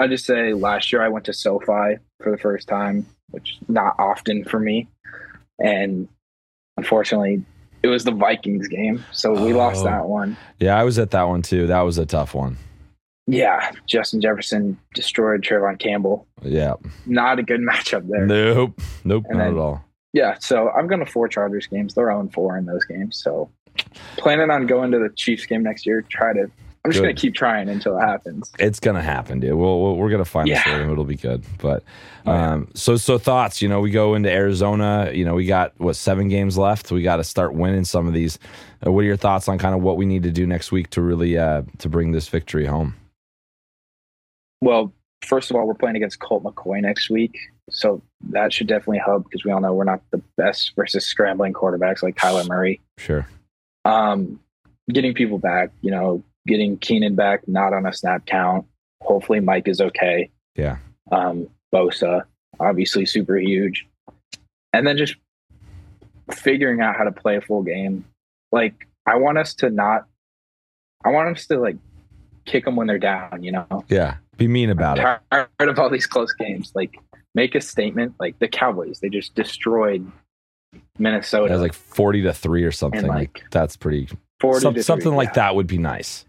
I just say last year I went to SoFi for the first time, which not often for me, and unfortunately it was the Vikings game, so we lost Oh. that one. yeah, I was at that one too. That was a tough one. Yeah, Justin Jefferson destroyed Tevaughn Campbell. Yeah. Not a good (laughs) matchup there. Nope. Nope. And not then- at all. Yeah, so I'm going to four Chargers games. They're on four in those games. So planning on going to the Chiefs game next year. Try to. I'm just going to keep trying until it happens. It's gonna happen, dude. We'll, we'll we're gonna find Yeah. this. It'll be good. But yeah. um, so so thoughts. You know, we go into Arizona. You know, we got what seven games left. We got to start winning some of these. Uh, what are your thoughts on kind of what we need to do next week to really uh to bring this victory home? Well, first of all, we're playing against Colt McCoy next week. So that should definitely help because we all know we're not the best versus scrambling quarterbacks like Kyler Murray. Sure. um, getting people back, you know, getting Keenan back, not on a snap count. Hopefully, Mike is okay. Yeah. Um, Bosa, obviously, super huge. And then just figuring out how to play a full game. Like, I want us to not, I want us to like kick them when they're down, you know? Yeah. Be mean about it. tired of all these close games. Like, make a statement. Like the Cowboys, they just destroyed Minnesota. It was like forty to three or something. Like, like, that's pretty. 40 some- to three, something like yeah. that would be nice.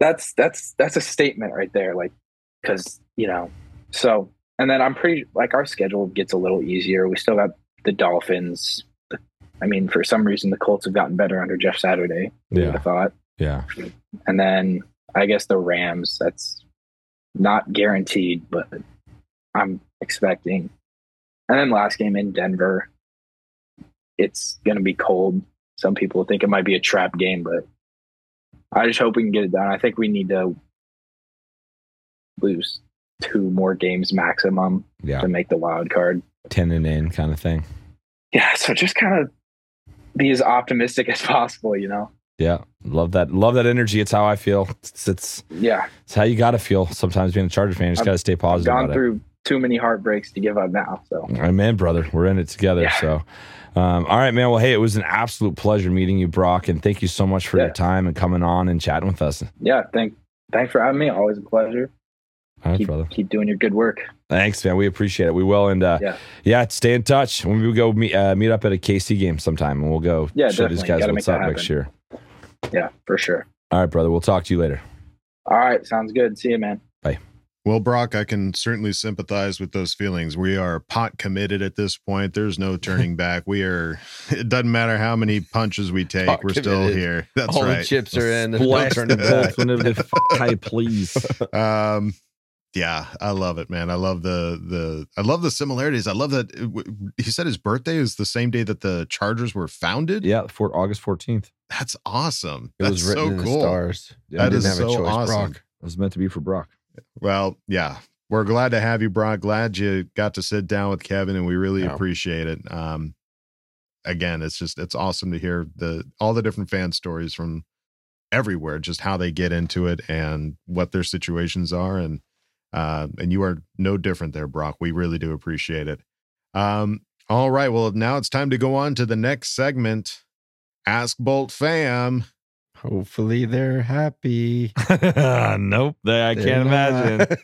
that's that's that's a statement right there like because you know so and then i'm pretty like our schedule gets a little easier we still got the dolphins i mean for some reason the colts have gotten better under jeff saturday Yeah. have thought Yeah. and then i guess the rams that's not guaranteed but i'm expecting and then last game in denver it's going to be cold some people think it might be a trap game but I just hope we can get it done. I think we need to lose two more games maximum Yeah. to make the wild card. Ten and in kind of thing. Yeah, so just kind of be as optimistic as possible, you know. Yeah. Love that. Love that energy. It's how I feel. It's it's, Yeah, it's how you got to feel. Sometimes being a Charger fan, you just got to stay positive. I've gone about it. through too many heartbreaks to give up now. So Amen, brother. We're in it together. Yeah. So, um, all right, man. Well, hey, it was an absolute pleasure meeting you, Brock, and thank you so much for your time and coming on and chatting with us. yeah, thank thanks for having me. Always a pleasure. All right, keep, brother. keep doing your good work. Thanks, man. We appreciate it. We will, and uh, Yeah. yeah, stay in touch. When we go meet uh, meet up at a KC game sometime, and we'll go Yeah, show these guys what's up that next year. Yeah, for sure. All right, brother. We'll talk to you later. All right, sounds good. See you, man. Bye. Well, Brock, I can certainly sympathize with those feelings. We are pot committed at this point. There's no turning (laughs) back. We are. It doesn't matter how many punches we take. Pot we're still here. That's All right. the chips are in. There's no Blood turning back. Hey, please. (laughs) um yeah i love it man i love the the i love the similarities i love that uh, w- he said his birthday is the same day that the chargers were founded Yeah, for August fourteenth. That's awesome. It that's was written so in the cool. stars. Yeah, that You is didn't have a so choice, awesome. Brock. It was meant to be for Brock. well yeah. We're glad to have you brock. Glad you got to sit down with kevin and we really Yeah. appreciate it. Um again it's just it's awesome to hear the all the different fan stories from everywhere just how they get into it and what their situations are. And uh and you are no different there brock. We really do appreciate it. Um all right. Well now it's time to go on to the next segment ask bolt fam Hopefully they're happy. (laughs) nope, I They're can't imagine. (laughs)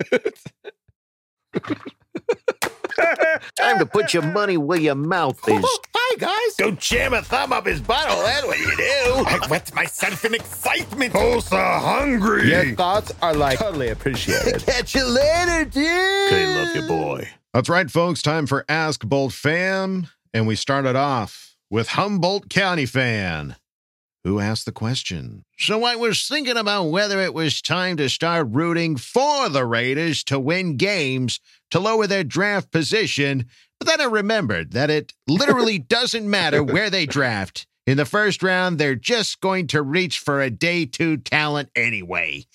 Time to put your money where your mouth is. Hi, guys. Don't jam a thumb up his butthole. That's what you do. I wet myself in excitement. Oh, so hungry. Your thoughts are like totally appreciated. (laughs) Catch you later, dude. Okay, love you, boy. That's right, folks. Time for Ask Bolt Fam. And we started off with Humboldt County fan, who asked the question. So I was thinking about whether it was time to start rooting for the Raiders to win games to lower their draft position. But then I remembered that it literally (laughs) doesn't matter where they draft. In the first round, they're just going to reach for a day two talent anyway.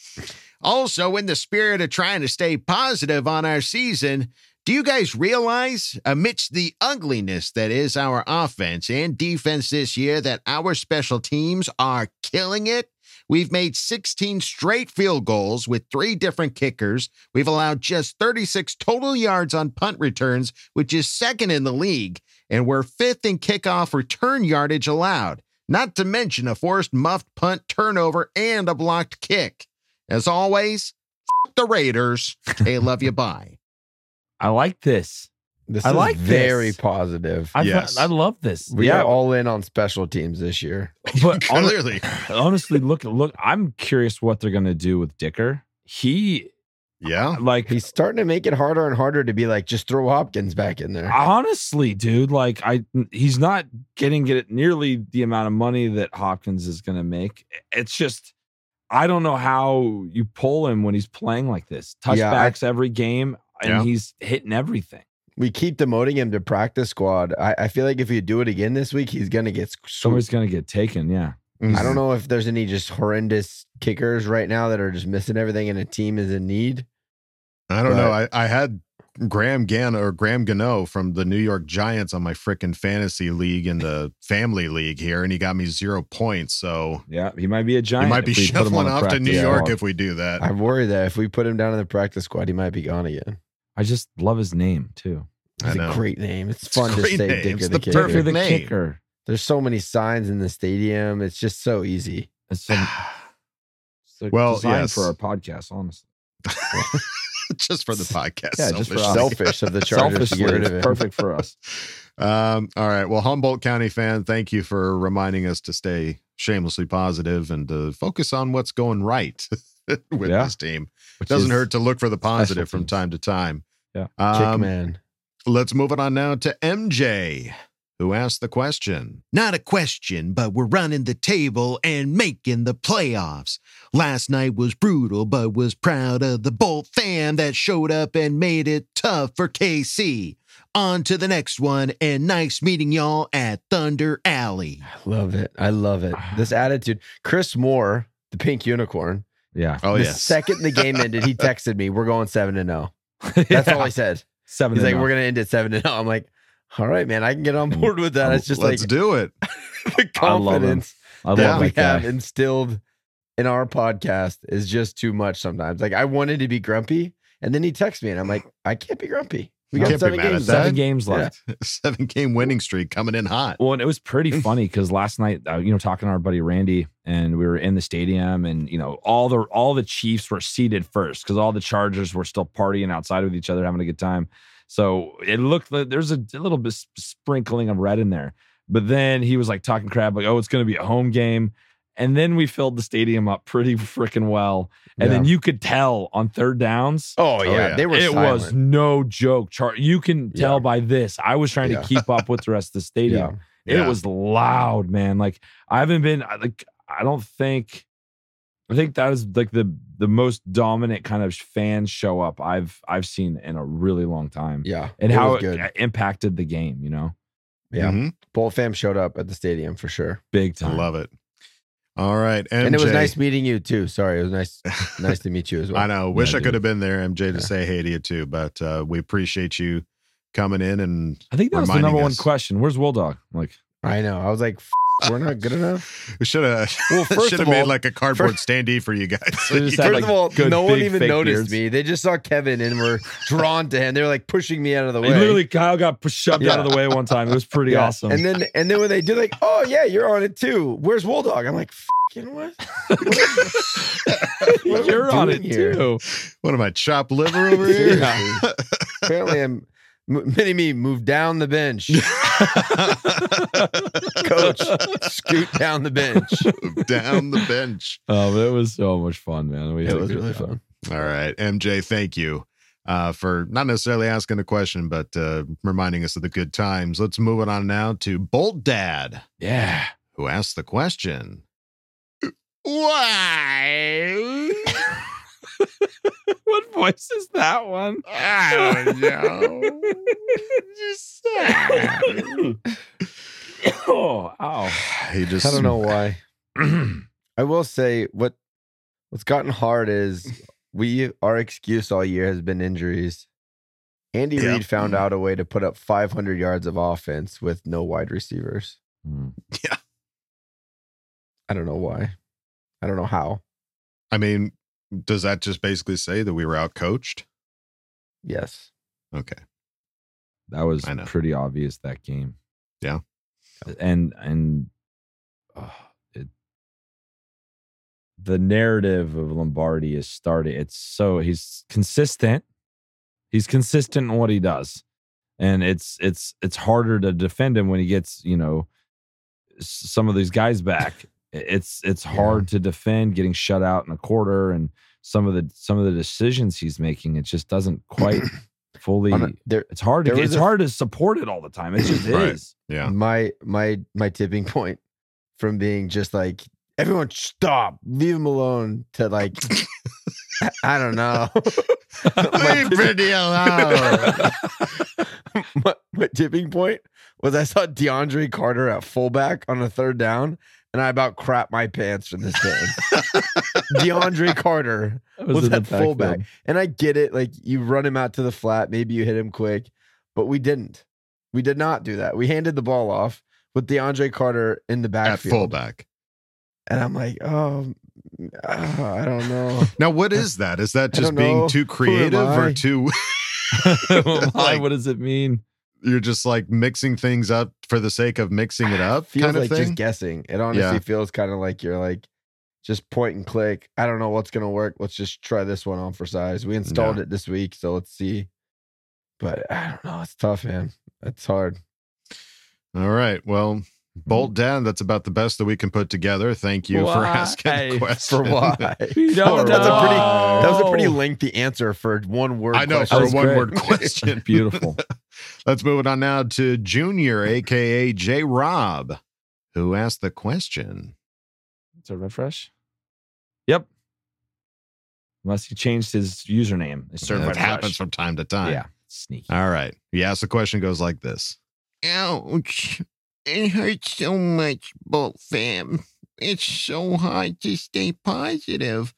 Also, in the spirit of trying to stay positive on our season, do you guys realize, amidst the ugliness that is our offense and defense this year, that our special teams are killing it? We've made 16 straight field goals with three different kickers. We've allowed just 36 total yards on punt returns, which is second in the league, and we're fifth in kickoff return yardage allowed, not to mention a forced muffed punt turnover and a blocked kick. As always, the Raiders. Hey, love you. Bye. I like this. This I is like very this. positive. I, Yes. I love this. we yeah, are all in on special teams this year. (laughs) but hon- (laughs) Clearly. honestly, look, look. I'm curious what they're gonna do with Dicker. He Yeah. like He's starting to make it harder and harder to be like, just throw Hopkins back in there. honestly, dude. Like I, he's not getting it nearly the amount of money that Hopkins is gonna make. It's just. I don't know how you pull him when he's playing like this. Yeah, I- Touchbacks every game, and Yeah. he's hitting everything. We keep demoting him to practice squad. I, I feel like if we do it again this week, he's gonna get Somebody's gonna get taken. Yeah. I don't mm-hmm. know if there's any just horrendous kickers right now that are just missing everything and a team is in need. I don't know. I, I had Graham Gann or Graham Gano from the New York Giants on my freaking fantasy league in the family league here, and he got me zero points. So Yeah, he might be a he giant. might be if we put him on shuffling off to New York squad. if we do that. I'm worried that if we put him down in the practice squad, he might be gone again. I just love his name too. I It's a great name. It's It's fun to say name. Dicker It's the, the Kicker. perfect the name. kicker. There's so many signs in the stadium. It's just so easy. It's, some, it's (sighs) like Well, designed yes. for our podcast, honestly. (laughs) just for the (laughs) podcast. Yeah, just for Selfish of the Chargers to get Selfishly, rid of it. perfect for us. (laughs) Um, all right. Well, Humboldt County fan, thank you for reminding us to stay shamelessly positive and to focus on what's going right with Yeah. this team. Which Doesn't hurt to look for the positive from time to time. Yeah. Kick Um, man. Let's move it on now to MJ, who asked the question. Not a question, but we're running the table and making the playoffs. Last night was brutal, but was proud of the Bolt fam that showed up and made it tough for KC. On to the next one, and nice meeting y'all at Thunder Alley. Love it. I love it. (sighs) This attitude. Chris Moore, the pink unicorn. Yeah. Oh, the yes. second the game (laughs) ended, he texted me, "We're going seven to zero." (laughs) That's all he said. Seven. He's like, none. "We're gonna end at seven to zero." I'm like, "All right, man, I can get on mm. board with that." It's just like Let's like do it. (laughs) the I love him. confidence that we guy. have instilled in our podcast is just too much sometimes. Like I wanted to be grumpy, and then he texts me, and I'm like, I can't be grumpy. We got Can't be seven mad at games that. left. Seven games left. (laughs) Seven game winning streak coming in hot. Well, and it was pretty funny because last night, uh, you know, talking to our buddy Randy, and we were in the stadium, and you know, all the all the Chiefs were seated first because all the Chargers were still partying outside with each other, having a good time. So it looked like there's a, a little bit sprinkling of red in there. But then he was like talking crap, like, "Oh, it's going to be a home game." And then we filled the stadium up pretty (laughs) freaking well. And then you could tell on third downs. Oh yeah, yeah. they were. it was no joke. Char- you can tell Yeah. by this. I was trying Yeah. to keep up with the rest of the (laughs) stadium. Yeah. It was loud, man. Like I haven't been like I don't think I think that is like the the most dominant kind of fan show up I've I've seen in a really long time. Yeah, And it how was it good. impacted the game, you know? Yeah, Mhm. Bolt fam showed up at the stadium for sure, Big I time. love it. All right. MJ. and it was nice meeting you too. Sorry, it was nice, (laughs) nice to meet you as well. I know. Wish Yeah, I could have been there, MJ, to Yeah. say hey to you too. But uh, we appreciate you coming in and I think that was the reminding number one question. Where's Will Dog? Like, I know. I was like, "F- we're not good enough. (laughs) we should have Well, (laughs) first should have made all- like a cardboard standee for you guys. So (laughs) you just could- had, First like, of all, good no one even noticed beards. me. They just saw Kevin and were drawn to him. They were like pushing me out of the way. literally Kyle got shoved out of the way one time. It was pretty Yeah. awesome. And then and then when they did like, oh yeah, you're on it too. Where's Wool Dog? I'm like, fucking what? what You're on it here? too. what am I, chopped liver over here? Apparently, I'm mini me moved down the bench. (laughs) Coach, (laughs) scoot down the bench. Down the bench. (laughs) Oh, but it was so much fun, man. We It was really time. fun. All right. MJ, thank you uh, for not necessarily asking a question, but uh, reminding us of the good times. Let's move it on now to Bolt Dad, Yeah. who asked the question. Why? (laughs) what voice is that one? I don't know. Just oh, ow. he just I don't know why. (clears throat) I will say what what's gotten hard is we our excuse all year has been injuries. Andy Yep. Reid found out a way to put up 500 yards of offense with no wide receivers. Mm. Yeah. I don't know why. I don't know how. I mean, does that just basically say that we were out coached? Yes. Okay. That was pretty obvious that game. Yeah. And and oh, it, the narrative of Lombardi is starting. It's so he's consistent. He's consistent in what he does. And it's it's it's harder to defend him when he gets, you know, some of these guys back. It's it's hard to defend getting shut out in a quarter and some of the some of the decisions he's making. It just doesn't quite (clears throat) fully a- there, it's hard to there get, was it's a- hard to support it all the time. It just (clears throat) Right. is. Yeah. my my my tipping (laughs) point from being just like everyone stop, leave him alone to like I, I don't know. (laughs) Leave Brittany alone. (laughs) my, my tipping point was I saw DeAndre Carter at fullback on a third down, and I about crap my pants from this game. (laughs) DeAndre Carter That was, in the at fullback, backfield. and I get it. Like you run him out to the flat, maybe you hit him quick, but we didn't. We did not do that. We handed the ball off with DeAndre Carter in the At backfield, fullback. and I'm like, oh, ah, I don't know. (laughs) Now, what is that? Is that just being know. too creative or too (laughs) Like- what does it mean? You're just like mixing things up for the sake of mixing it (sighs) up feels kind of like thing? just guessing. It honestly Yeah. feels kind of like you're like just point and click. I don't know what's gonna work. Let's just try this one on for size. We installed it this week, so let's see. But I don't know. It's tough, man. It's hard. All right. Well, Bolt mm-hmm. Dad, that's about the best that we can put together. Thank you for asking (laughs) Why? (laughs) the question. For why? We That don't a pretty. know. That was a pretty lengthy answer for one word. I know question. for a one great. word question. (laughs) Beautiful. Let's move it on now to Junior, aka J Rob, who asked the question. It's a refresh? Yep. Unless he changed his username. It's certified It happens from time to time. Yeah. Sneaky. All right. He asked the question goes like this. Ouch. It hurts so much, Bolt fam. It's so hard to stay positive,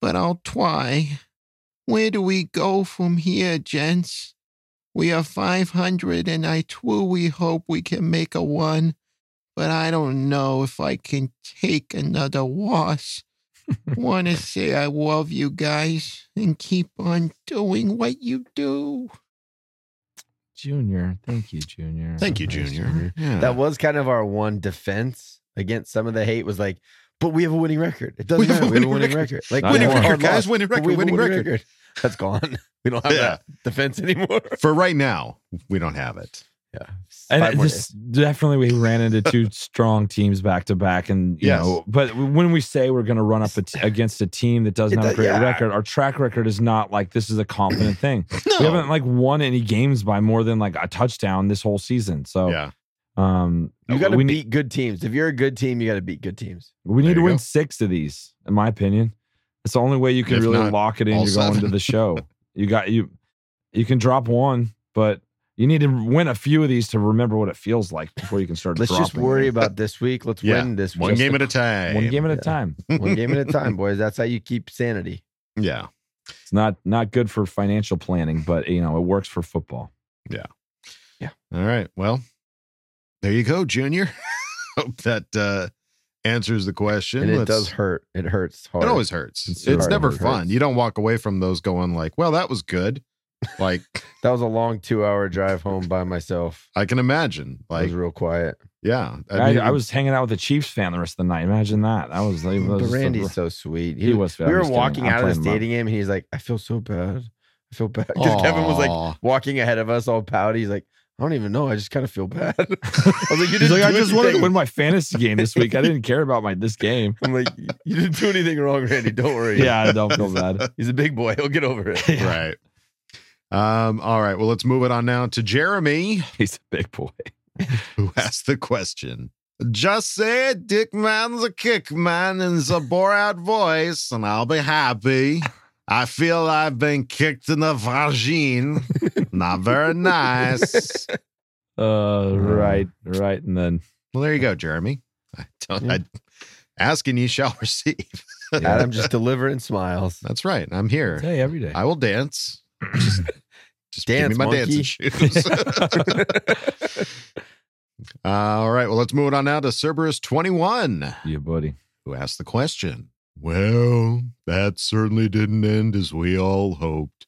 but I'll try. Where do we go from here, gents? We are 500, and I truly hope we can make a one, but I don't know if I can take another loss. Want to say I love you guys and keep on doing what you do. Junior. Thank you, Junior. Thank you, Nice, Junior. Yeah. That was kind of our one defense against some of the hate was like, but we have a winning record. It doesn't We have a matter. We have a winning winning record. record. Like Winning we record, or guys. lost, Winning record, we have a winning record. That's gone. (laughs) We don't have Yeah. that defense anymore. for right now. We don't have it. Yeah. And just definitely we ran into two (laughs) strong teams back to back, and you Yes. know. But when we say we're going to run up a t- against a team that doesn't It have a great yeah. record, our track record is not like this is a confident thing. (clears throat) No. We haven't like won any games by more than like a touchdown this whole season. So yeah. um, You got to beat need good teams. If you're a good team, you got to beat good teams. we There need to win go. six of these, in my opinion. It's the only way you can If really not, lock it in. You're going to the show. You got you. You can drop one, but you need to win a few of these to remember what it feels like before you can start. Let's just worry them. about this week. Let's Yeah. win this One week. game at a time. one game at a time. (laughs) One game at a time, (laughs) boys. That's how you keep sanity. Yeah. It's not not good for financial planning, but you know it works for football. Yeah, yeah. All right. Well, there you go, Junior. (laughs) Hope that uh, answers the question. And it Let's- does hurt. It hurts hard. It always hurts. It's It's, hard. never It fun. hurts. You don't walk away from those going like, "Well, that was good." Like (laughs) That was a long two hour drive home by myself. I can imagine. I Like, was real quiet. yeah. I, mean, I was hanging out with a Chiefs fan the rest of the night. Imagine that. I was. Like, But was Randy's so sweet. He was- We I'm were walking out of the playing him stadium, and he's like, "I feel so bad. I feel bad." (laughs) Because Kevin was like walking ahead of us, all pouty. He's like, "I don't even know. I just kind of feel bad." (laughs) I was like, "You didn't like, do I just wanted to win my fantasy game this week. I didn't care about my this game. I'm like, "You didn't do anything wrong, Randy. Don't worry." Yeah, I don't feel bad. he's a big boy. He'll get over it. right. Um, all right. Well, let's move it on now to Jeremy, (laughs) He's a big boy. (laughs) who asked the question. Just say it, Dick Man's a kick man in the Borat voice, and I'll be happy. I feel I've been kicked in the vagine. Not very nice. (laughs) Uh, right, right, and then Well, there you go, Jeremy. I don't, I, asking you shall receive. Adam just delivering smiles. That's right. I'm here. hey, every day. I will dance. Just, (clears throat) just give me my monkey. dancing shoes. (laughs) All right. Well, let's move it on now to Cerberus 21, yeah, buddy. who asked the question. Well, that certainly didn't end as we all hoped.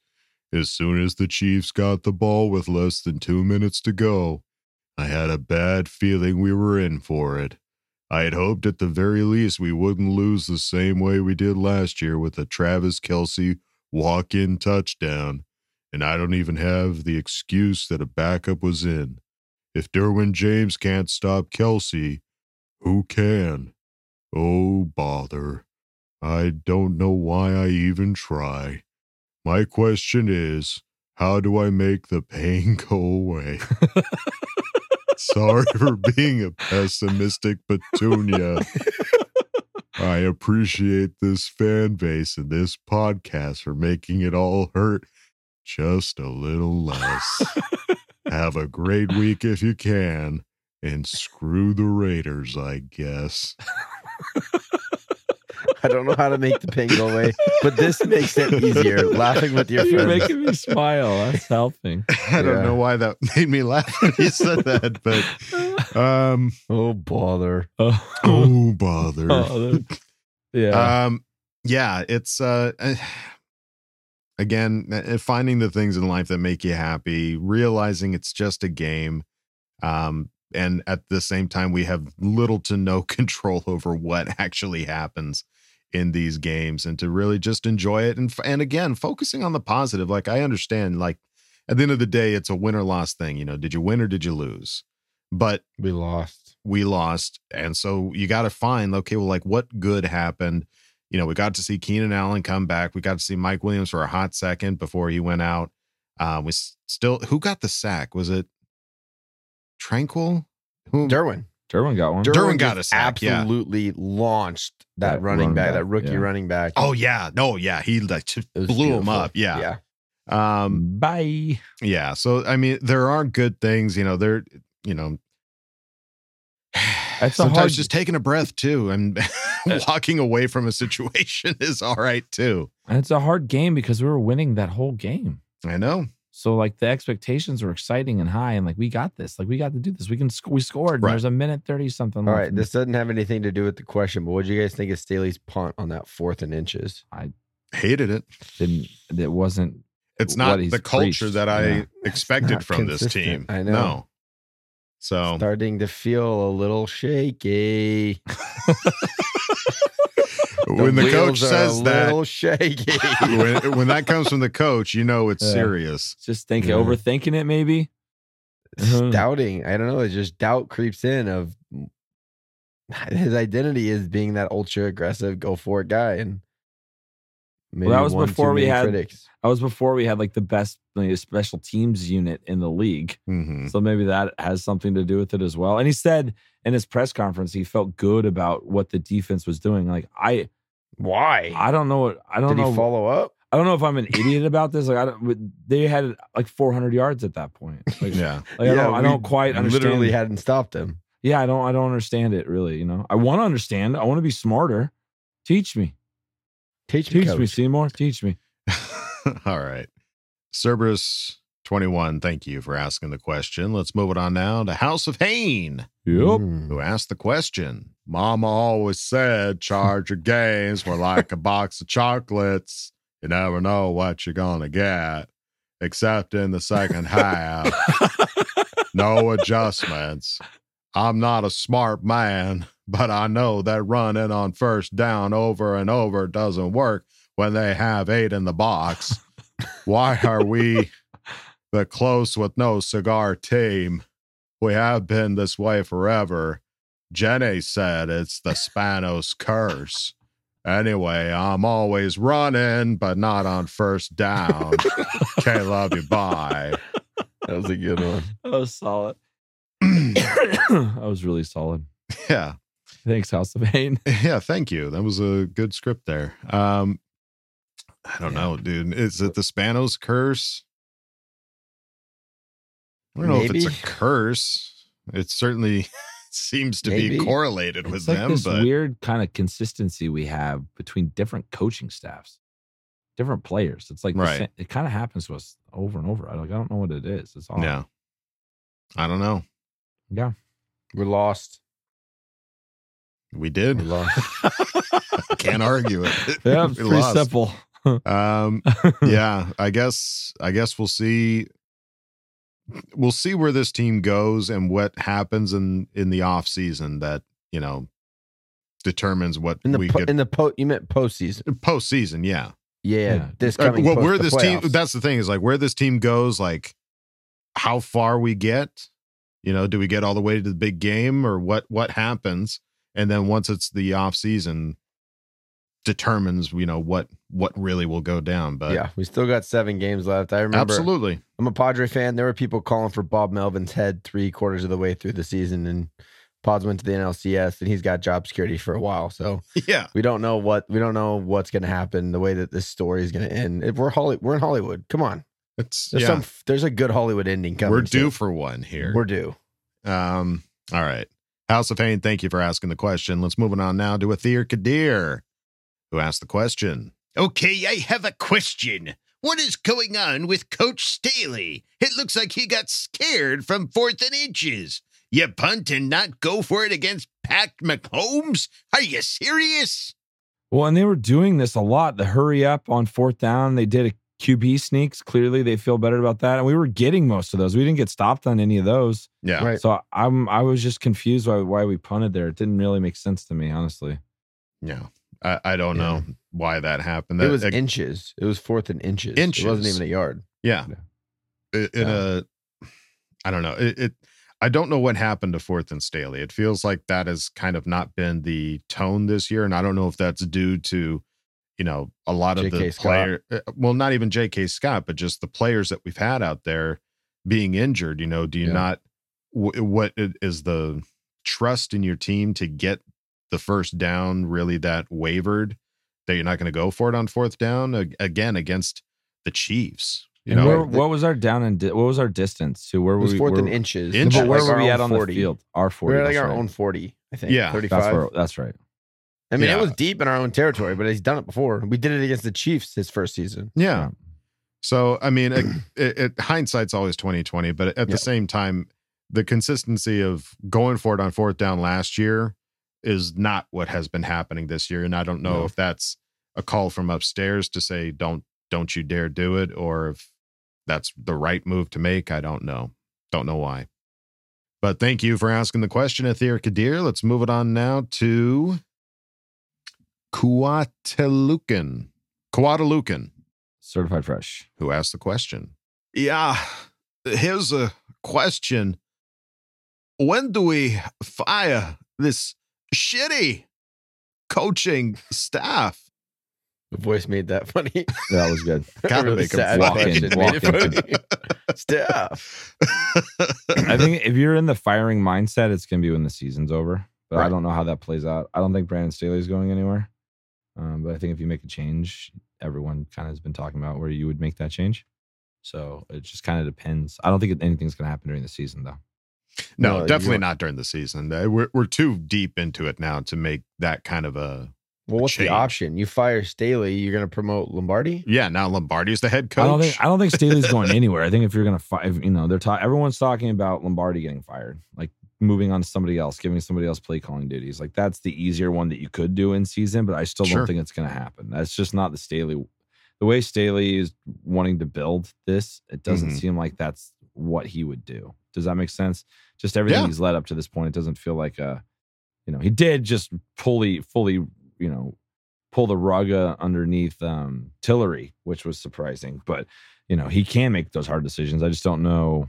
As soon as the Chiefs got the ball with less than two minutes to go, I had a bad feeling we were in for it. I had hoped at the very least we wouldn't lose the same way we did last year with a Travis Kelce walk in touchdown. And I don't even have the excuse that a backup was in. If Derwin James can't stop Kelce, who can? Oh, bother. I don't know why I even try. My question is how do I make the pain (laughs) go away? Sorry for being a pessimistic petunia. I appreciate this fan base and this podcast for making it all hurt just a little less. Have a great week if you can, and screw the Raiders, I guess. I don't know how to make the pain go away, but this makes it easier. Laughing with your You're friends. making me smile. That's helping. (laughs) I don't Yeah. know why that (laughs) made me laugh when you said that, but um, oh bother. (laughs) Oh, oh bother. Oh, yeah. Um, yeah, it's uh, uh, again finding the things in life that make you happy, realizing it's just a game, um, and at the same time we have little to no (laughs) control over what actually happens in these games, and to really just enjoy it, and and again focusing on the positive. Like I understand, like at the end of the day, it's a win or loss thing. You know, did you win or did you lose? But We lost. we lost. And so you got to find, okay, well, like what good happened? You know, we got to see Keenan Allen come back. We got to see Mike Williams for a hot second before he went out. Uh, we still, who got the sack? Was it Tranquill? Who? Derwin. Derwin got one. Derwin got a sack, yeah. Absolutely launched that That running running back, back, that rookie yeah. running back. Oh, yeah. No, yeah. He like just It was blew him up. Yeah. Yeah. Um, Bye. yeah. So, I mean, there are good things, you know, there, you know, That's sometimes hard- just taking a breath too and (laughs) walking away from a situation (laughs) is all right too. And it's a hard game because we were winning that whole game. I know. So like the expectations were exciting and high, and like we got this, like we got to do this. We can sc- we scored. and Right. There's a minute thirty something. All left right. in This doesn't have anything to do with the question, but what do you guys think of Staley's punt on that fourth and inches? I hated it. didn't. It wasn't. it's not the culture preached. that I Yeah. expected not from this team. I know. No. So Starting to feel a little shaky. (laughs) when the wheels coach are says a that, little shaky. when, when that comes from the coach, you know it's Yeah. serious. Just thinking, Yeah. overthinking it, maybe. Uh-huh. doubting. I don't know. It's just doubt creeps in of (laughs) his identity is being that ultra aggressive, go for it guy, and maybe Well, that was before we had. critics. That was before we had like the best like, special teams unit in the league. Mhm. So maybe that has something to do with it as well. And he said in his press conference he felt good about what the defense was doing. Like I, Why? I don't know what I don't Did know. he follow up? I don't know if I'm an idiot about this. Like I don't. They had like 400 yards at that point. (laughs) Like, Yeah. like, I don't. I don't quite understand. Literally hadn't stopped him. yeah, I don't. I don't understand it really. You know, I want to understand. I want to be smarter. Teach me. Teach me, Teach me. Seymour. Teach me. (laughs) All right. Cerberus 21, thank you for asking the question. Let's move it on now to House of Pain, Yep. Mm. who asked the question. Mama always said Charger games were like a box of chocolates. You never know what you're going to get, except in the second half. (laughs) no adjustments. I'm not a smart man, but I know that running on first down over and over doesn't work when they have eight in the box. Why are we the close with no cigar team? We have been this way forever. Jenny said it's the Spanos curse. Anyway, I'm always running, but not on first down. okay, love you. Bye. That was a good one. That was solid. (clears throat) that was really solid. Yeah. Thanks, House of Pain. (laughs) Yeah, thank you. That was a good script there. Um I don't know, dude. Is it the Spanos curse? I don't know if it's a curse. It certainly (laughs) seems to Maybe. be correlated with It's like them, this but weird kind of consistency we have between different coaching staffs, different players. It's like the Right. sa- it kind of happens to us over and over. I like I don't know what it is. It's all yeah. I don't know. yeah. We're lost. We did. We're lost. (laughs) Can't argue it. (laughs) Yeah, We it's pretty lost. simple. (laughs) Um yeah, I guess I guess we'll see we'll see where this team goes and what happens in in the off season that, you know, determines what In the we po- could in the po- you meant postseason. postseason, yeah. Yeah, Yeah. this Uh, well, post where the this team that's the thing is like where this team goes, like how far we get. You know, do we get all the way to the big game or what what happens? And then once it's the off season determines, you know, what what really will go down. But yeah, we still got seven games left. I remember. absolutely. I'm a Padre fan. There were people calling for Bob Melvin's head three quarters of the way through the season, and Pods went to the NLCS, and he's got job security for a while. So (laughs) Yeah. we don't know what we don't know what's going to happen. The way that this story is going to end. If we're Holly, we're in Hollywood. Come on, It's there's yeah. some there's a good Hollywood ending coming. We're due soon. for one here. We're due. Um, all right. House of Pain, thank you for asking the question. Let's move on now to Athir Kadir, who asked the question. Okay, I have a question. What is going on with Coach Staley? It looks like he got scared from fourth and inches. You punt and not go for it against Pat Mahomes? Are you serious? Well, and they were doing this a lot. The hurry up on fourth down. They did a QB sneaks. Clearly, they feel better about that. And we were getting most of those. We didn't get stopped on any of those. Yeah. Right. So I'm I was just confused why why we punted there. It didn't really make sense to me, honestly. Yeah. I, I don't Yeah. know why that happened. it was uh, inches. It was fourth and inches. It wasn't even a yard. yeah. I- In a, I don't know. It, it, I don't know what happened to Fourth and Staley. It feels like that has kind of not been the tone this year, and I don't know if that's due to, you know, a lot of the. Scott. player. uh, Well, not even J.K. Scott, but just the players that we've had out there being injured. You know, do you Yeah. not? wh- What is the trust in your team to get the first down really that wavered that you're not going to go for it on fourth down again against the Chiefs? You And know, where, what was our down and di- what was our distance to where were was we? fourth where, and inches. Inches. But where Like were we at on 40. the field? Our forty. We forty. were like our right. own forty. I think. Yeah. thirty-five. That's where. That's right. I mean, Yeah. it was deep in our own territory, but he's done it before. We did it against the Chiefs his first season. Yeah. So I mean, it, it, it, hindsight's always twenty twenty, but at Yeah. the same time, the consistency of going for it on fourth down last year is not what has been happening this year, and I don't know No. if that's a call from upstairs to say don't don't you dare do it, or if that's the right move to make. I don't know. Don't know why. But thank you for asking the question, Athir Kadir. Let's move it on now to Kuatalukan. Kuatalukan. Certified fresh. Who asked the question? Yeah, here's a question. When do we fire this shitty coaching staff? The voice made that funny. That was good. (laughs) Gotta Really make him sad walk in. Walk in. Staff. (laughs) I think if you're in the firing mindset, it's going to be when the season's over. But I don't know how that plays out. I don't think Brandon Staley is going anywhere. Um, but I think if you make a change, everyone kind of has been talking about where you would make that change. So it just kind of depends. I don't think anything's going to happen during the season, though. No, No, you definitely don't- during the season. Uh, We're we're too deep into it now to make that kind of a Well, what's change. the option? You fire Staley, you're going to promote Lombardi? yeah. Now Lombardi's the head coach. I don't think I don't think Staley's going (laughs) anywhere. I think if you're going to fire, you know, they're ta- everyone's talking about Lombardi getting fired, like moving on to somebody else, giving somebody else play calling duties. Like that's the easier one that you could do in season, but I still Sure. don't think it's going to happen. That's just not the Staley. The way Staley is wanting to build this, it doesn't Mhm. seem like that's what he would do. Does that make sense? Just everything Yeah. he's led up to this point, it doesn't feel like a, you know, he did just fully, fully, you know, pull the rug uh, underneath um, Tillery, which was surprising. But you know, he can make those hard decisions. I just don't know.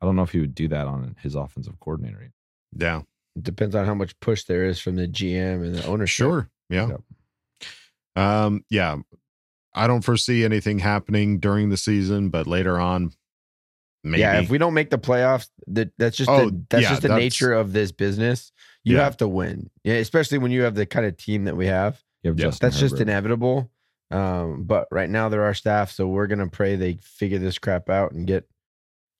I don't know if he would do that on his offensive coordinator. Yeah. It depends on how much push there is from the GM and the ownership. Sure. Yeah. Yep. Um. Yeah. I don't foresee anything happening during the season, but later on, maybe. Yeah, if we don't make the playoffs, that that's just Oh, the, that's yeah, just the that's- nature of this business. You Yeah. have to win, yeah, especially when you have the kind of team that we have. Have Yeah. Justin That's just inevitable. Um, but right now they're our staff, so we're gonna pray they figure this crap out and get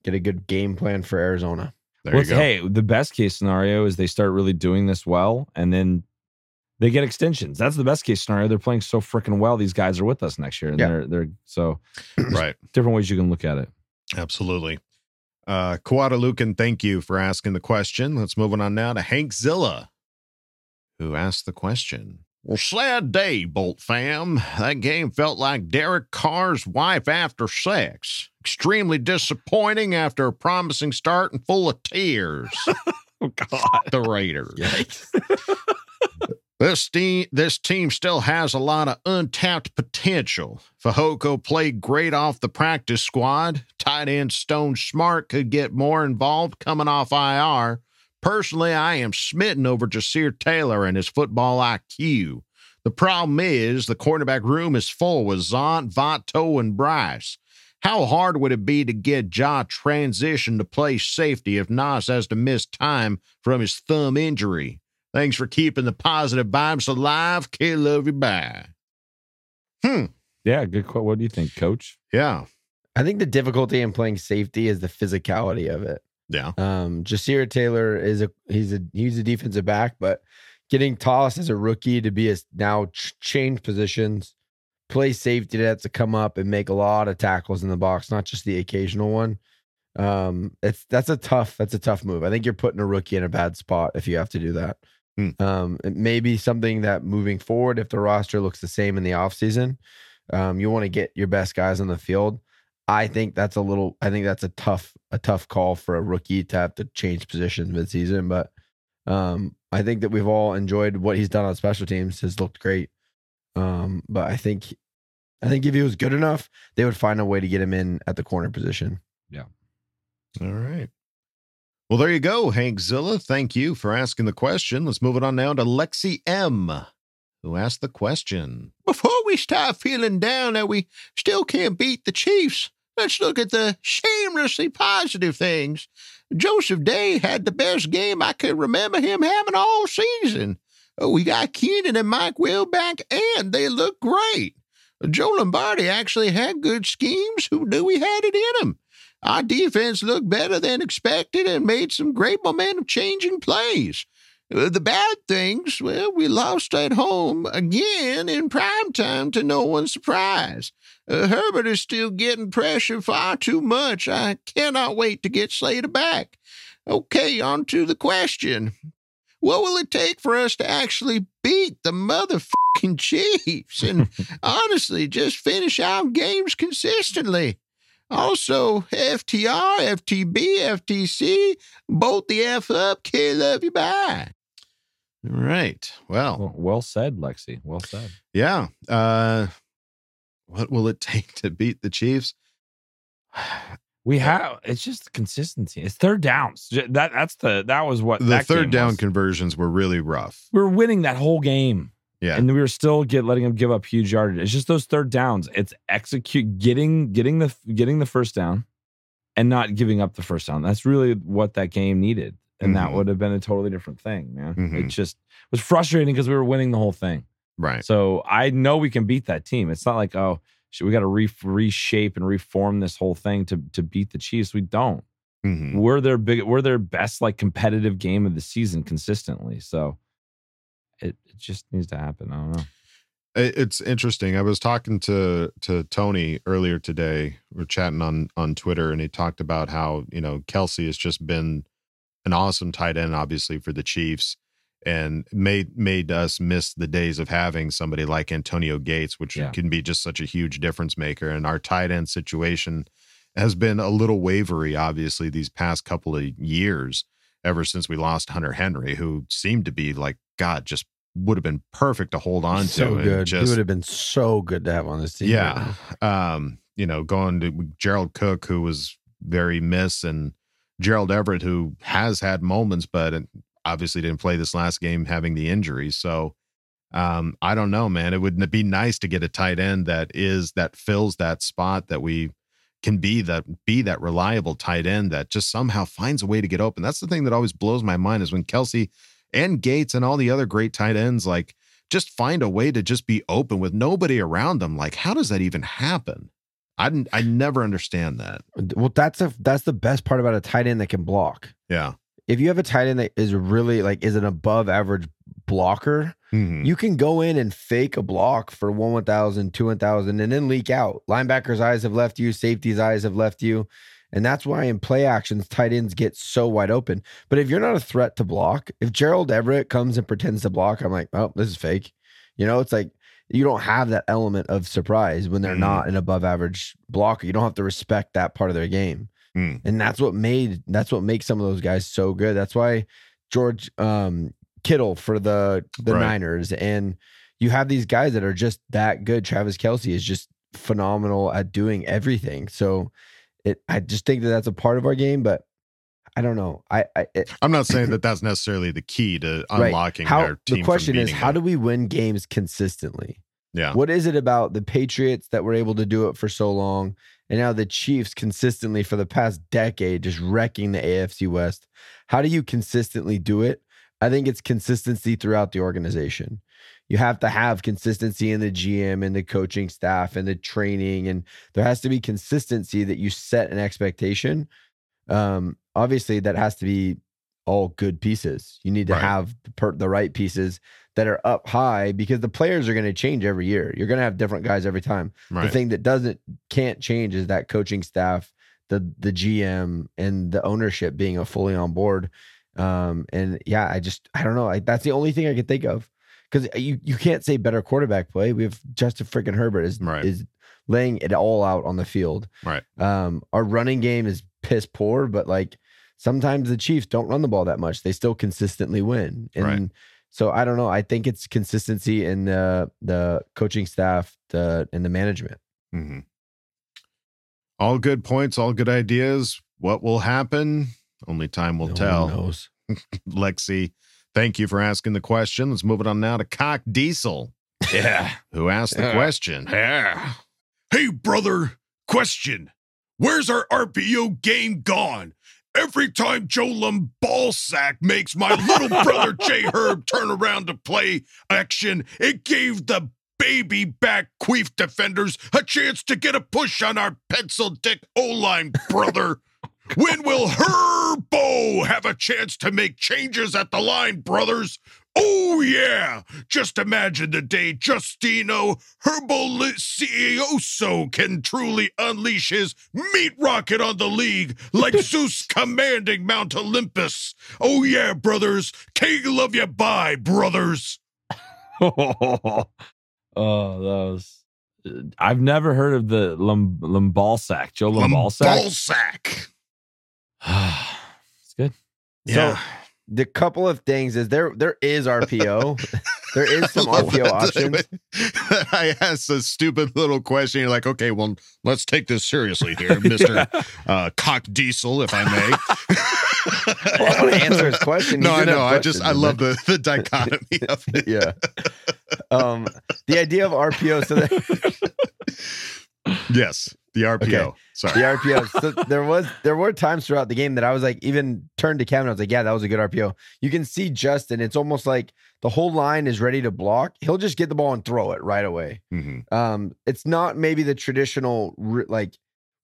get a good game plan for Arizona. there Well, you go. hey, the best case scenario is they start really doing this well, and then they get extensions. That's the best case scenario. They're playing so freaking well. These guys are with us next year, and Yeah. they're they're so right. different ways you can look at it. Absolutely. Uh, Lucan, thank you for asking the question. Let's move on now to Hank Zilla, who asked the question. Well, sad day, Bolt fam. That game felt like Derek Carr's wife after sex. Extremely disappointing after a promising start and full of tears. (laughs) Oh God, the Raiders. (laughs) This team, this team still has a lot of untapped potential. Fehoko played great off the practice squad. Tight end Stone Smartt could get more involved coming off IR. Personally, I am smitten over Ja'Sir Taylor and his football IQ. The problem is the cornerback room is full with Zont, Vato, and Bryce. How hard would it be to get Ja transition to play safety if Nas has to miss time from his thumb injury? Thanks for keeping the positive vibes alive. Kid, love you. Bye. Hmm. yeah, good. Quote. What do you think, Coach? Yeah. I think the difficulty in playing safety is the physicality of it. Yeah. Um, Ja'Sir Taylor is a he's a he's a defensive back, but getting tossed as a rookie to be a now ch- change positions, play safety to have to come up and make a lot of tackles in the box, not just the occasional one. Um, it's that's a tough that's a tough move. I think you're putting a rookie in a bad spot if you have to do that. Hmm. Um, it may be something that moving forward, if the roster looks the same in the offseason, um, you want to get your best guys on the field. I think that's a little. I think that's a tough, a tough call for a rookie to have to change positions midseason. But um, I think that we've all enjoyed what he's done on special teams. Has looked great. Um, but I think, I think if he was good enough, they would find a way to get him in at the corner position. Yeah. All right. Well, there you go, Hank Zilla. Thank you for asking the question. Let's move it on now to Lexi M, who asked the question. Before we start feeling down that we still can't beat the Chiefs, let's look at the shamelessly positive things. Joseph Day had the best game I can remember him having all season. Oh, we got Keenan and Mike Will back, and they look great. Joe Lombardi actually had good schemes. Who knew he had it in him? Our defense looked better than expected and made some great momentum changing plays. Uh, The bad things, well, we lost at home again in prime time to no one's surprise. Uh, Herbert is still getting pressure far too much. I cannot wait to get Slater back. Okay, on to the question. What will it take for us to actually beat the motherfucking (laughs) Chiefs and (laughs) honestly just finish out games consistently. Also, FTR, FTB, FTC, bolt the F up, kid, love you, bye. All right. Well, Well, well said, Lexi. Well said. yeah. Uh, what will it (laughs) take to beat the Chiefs? (sighs) We have it's just consistency. It's third downs. That that's the that was what The third down was. conversions were really rough. we were winning that whole game. Yeah. And we were still get letting them give up huge yardage. It's just those third downs. It's execute getting getting the getting the first down and not giving up the first down. That's really what that game needed. And that Mhm. would have been a totally different thing, man. It Mhm. just was frustrating because we were winning the whole thing. Right. So I know we can beat that team. It's not like, oh, shit, we got to re- reshape and reform this whole thing to to beat the Chiefs. We don't. Mhm. We're their big. We're their best like competitive game of the season consistently. So it, it just needs to happen. I don't know. It's interesting. I was talking to to Tony earlier today. We are chatting on on Twitter, and he talked about how you know Kelce has just been an awesome tight end, obviously for the Chiefs, and made made us miss the days of having somebody like Antonio Gates, which Yeah. can be just such a huge difference maker. And our tight end situation has been a little wavery, obviously, these past couple of years. Ever since we lost Hunter Henry, who seemed to be like God, just would have been perfect to hold on so to. good. Just, he would have been so good to have on this team. yeah. Um, you know, going to Jared Cook, who was very miss, and Gerald Everett, who has had moments, but obviously didn't play this last game having the injury. So um, I don't know, man. It would be nice to get a tight end that is that fills that spot that we can be that be that reliable tight end that just somehow finds a way to get open. That's the thing that always blows my mind is when Kelce and Gates and all the other great tight ends like just find a way to just be open with nobody around them. Like, how does that even happen? I didn't, I never understand that. Well, that's a that's the best part about a tight end that can block. Yeah. If you have a tight end that is really like is an above average blocker, Mhm. you can go in and fake a block for one 1000, two 1000 and then leak out. Linebackers' eyes have left you, safety's eyes have left you. And that's why in play actions, tight ends get so wide open. But if you're not a threat to block, if Gerald Everett comes and pretends to block, I'm like, oh, this is fake. You know, it's like you don't have that element of surprise when they're Mhm. not an above average blocker. You don't have to respect that part of their game. Mm. And that's what made that's what makes some of those guys so good. That's why George um Kittle for the the Right. Niners and you have these guys that are just that good. Travis Kelce is just phenomenal at doing everything. So it I just think that that's a part of our game, but I don't know. I, I I'm not saying (clears throat) that that's necessarily the key to right. unlocking How- their team. The question is, beating how do we win games consistently? Yeah. What is it about the Patriots that were able to do it for so long? And now the Chiefs consistently for the past decade just wrecking the AFC West. How do you consistently do it? I think it's consistency throughout the organization. You have to have consistency in the GM and the coaching staff and the training, and there has to be consistency that you set an expectation. Um, obviously, that has to be all good pieces. You need to Right. have the, per- the right pieces that are up high because the players are going to change every year. You're going to have different guys every time. The thing that doesn't can't change is that coaching staff, the the GM and the ownership being a fully on board. Um, and yeah, I just I don't know. I, that's the only thing I can think of because you you can't say better quarterback play. We have Justin freaking Herbert is Right. is laying it all out on the field. Right. Um, our running game is piss poor, but like sometimes the Chiefs don't run the ball that much. They still consistently win. And Right. so I don't know. I think it's consistency in the the coaching staff, the and the management. Mhm. All good points, all good ideas. What will happen? Only time will No tell. knows. (laughs) Lexi, thank you for asking the question. Let's move it on now to Cock Diesel, Yeah. who asked the Yeah. question. Yeah. Hey, brother, question. Where's our RPO game gone? Every time Joe Ballsack makes my little brother (laughs) Jay Herb turn around to play action, it gave the baby back queef defenders a chance to get a push on our pencil dick O line, brother. When will Herbo have a chance to make changes at the line, brothers? Oh, yeah. Just imagine the day Justino Herbolicioso can truly unleash his meat rocket on the league like (laughs) Zeus commanding Mount Olympus. Oh, yeah, brothers. K love you. Bye, brothers. (laughs) oh, that was. I've never heard of the Lumbalsack. Joe Lumbalsack. Ballsack. It's good. So the couple of things is there there is RPO. (laughs) there is some RPO options. (laughs) I asked a stupid little question. You're like, okay, well, let's take this seriously here, (laughs) Mister uh, Cock Diesel, if I may. Well, I want to answer his question. no, He I know. I just I love there. the the dichotomy of it. yeah. Um, the idea of RPO. So that, Yes, the RPO. Okay. Sorry. the RPO. (laughs) So there was there were times throughout the game that I was like, even turned to Kevin. I was like, yeah, that was a good RPO. You can see Justin. It's almost like the whole line is ready to block. He'll just get the ball and throw it right away. Mhm. Um, it's not maybe the traditional like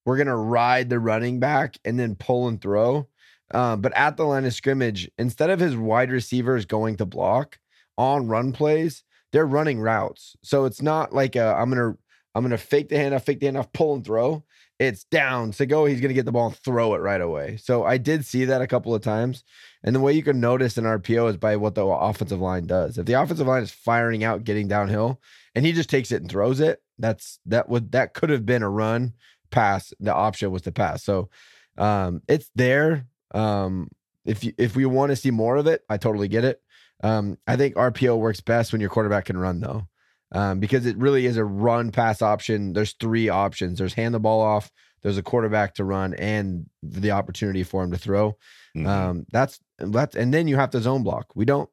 we're gonna ride the running back and then pull and throw. Uh, but at the line of scrimmage, instead of his wide receivers going to block on run plays, they're running routes. So it's not like i am gonna I'm gonna fake the handoff, fake the handoff, pull and throw. It's down to go. He's gonna get the ball and throw it right away. So I did see that a couple of times. And the way you can notice an RPO is by what the offensive line does. If the offensive line is firing out, getting downhill, and he just takes it and throws it, that's that would that could have been a run pass. The option was to pass. So um it's there. Um if you if we want to see more of it, I totally get it. Um I think RPO works best when your quarterback can run though. Um, because it really is a run pass option. There's three options. There's hand the ball off, there's a quarterback to run, and the opportunity for him to throw. Mhm. Um, that's that's and then you have to zone block. We don't,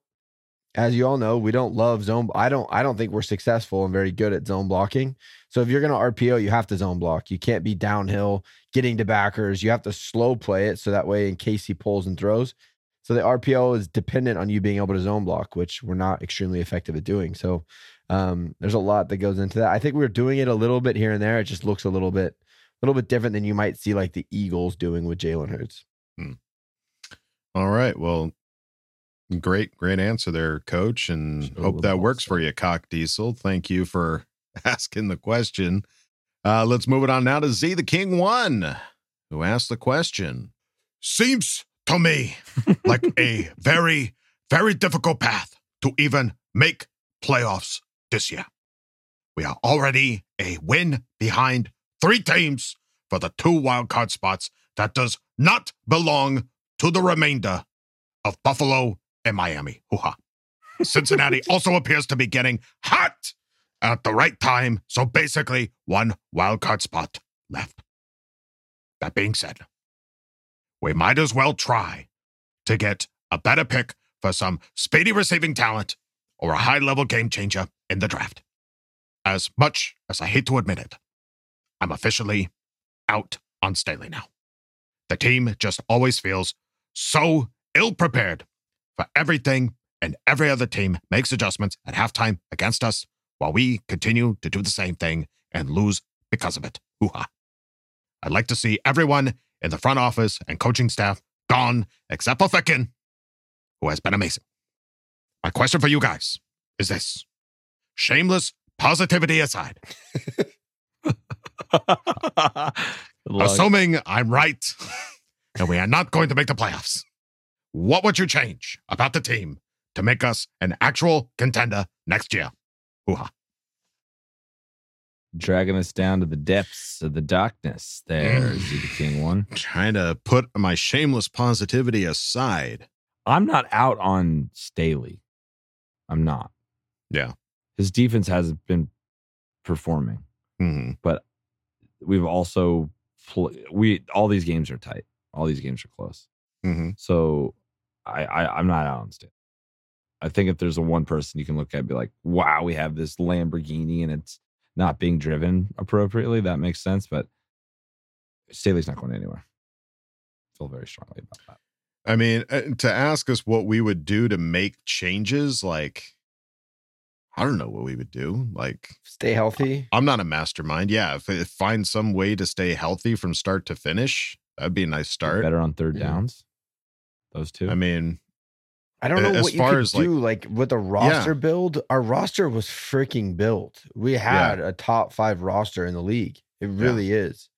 as you all know, we don't love zone. I don't. I don't think we're successful and very good at zone blocking. So if you're gonna RPO, you have to zone block. You can't be downhill getting to backers. You have to slow play it so that way in case he pulls and throws. So the RPO is dependent on you being able to zone block, which we're not extremely effective at doing. So um, there's a lot that goes into that. I think we're doing it a little bit here and there. It just looks a little bit, a little bit different than you might see like the Eagles doing with Jalen Hurts. All right. Well, great, great answer there, coach. And hope that works for you, Cock Diesel. Thank you for (laughs) asking the question. Uh, let's move it on now to Z the King One, who asked the question. Seems to me like (laughs) a very, very difficult path to even make playoffs this year. We are already a win behind three teams for the two wildcard spots that does not belong to the remainder of Buffalo and Miami. Hoo-ha. (laughs) Cincinnati also appears to be getting hot at the right time. So basically, one wildcard spot left. That being said, we might as well try to get a better pick for some speedy receiving talent or a high level game changer in the draft. As much as I hate to admit it, I'm officially out on Staley now. The team just always feels so ill prepared for everything, and every other team makes adjustments at halftime against us while we continue to do the same thing and lose because of it. Hoo ha. I'd like to see everyone in the front office and coaching staff gone except for Ficken, who has been amazing. My question for you guys is this shameless positivity aside, (laughs) assuming I'm right (laughs) and we are not going to make the playoffs, what would you change about the team to make us an actual contender next year? Hoo ha. Dragging us down to the depths of the darkness. There, mm. Z the King One. Trying to put my shameless positivity aside. I'm not out on Staley. I'm not. Yeah. His defense hasn't been performing, Mhm. but we've also pl- we all these games are tight. All these games are close. Mhm. So I, I I'm not out on Staley. I think if there's a one person you can look at and be like, wow, we have this Lamborghini and it's not being driven appropriately, that makes sense. But Staley's not going anywhere. I feel very strongly about that. I mean, uh, to ask us what we would do to make changes, like, I don't know what we would do. Like, Stay healthy. I'm not a mastermind. Yeah, if, if find some way to stay healthy from start to finish, that'd be a nice start. Better on third Yeah. downs. Those two. I mean, I don't know As what you far could as, like- do like, with a roster build. Our roster was freaking built. We had a top five roster in the league. It really is.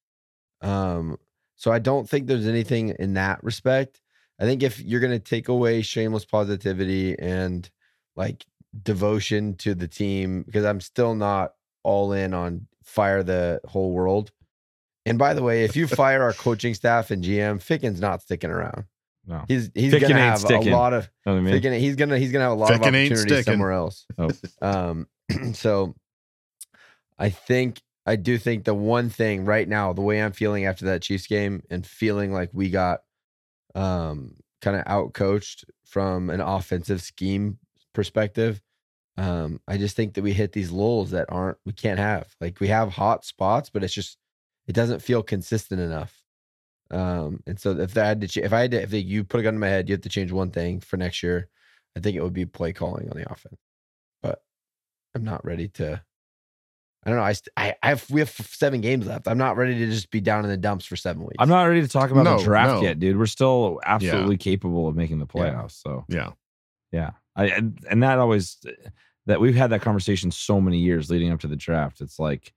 Um, so I don't think there's anything in that respect. I think if you're gonna take away shameless positivity and like devotion to the team because I'm still not all in on fire the whole world. And by the way, if you fire our coaching staff and GM, Ficken's not sticking around. No. He's he's Ficken gonna have sticking. a lot of Know I mean? Ficken, he's gonna he's gonna have a lot of Ficken ain't opportunities somewhere else. Oh. Um, (clears throat) so I think I do think the one thing right now, the way I'm feeling after that Chiefs game and feeling like we got um kind of out coached from an offensive scheme perspective. Um, I just think that we hit these lulls that aren't we can't have. Like we have hot spots, but it's just it doesn't feel consistent enough. Um, and so if I had to, if I had to, if you put a gun to my head, you have to change one thing for next year. I think it would be play calling on the offense. But I'm not ready to. I don't know. I I I have we have seven games left. I'm not ready to just be down in the dumps for seven weeks. I'm not ready to talk about No, the draft no. yet, dude. We're still absolutely capable of making the Yeah. playoffs. So Yeah. yeah, I and, and that always that we've had that conversation so many years leading up to the draft. It's like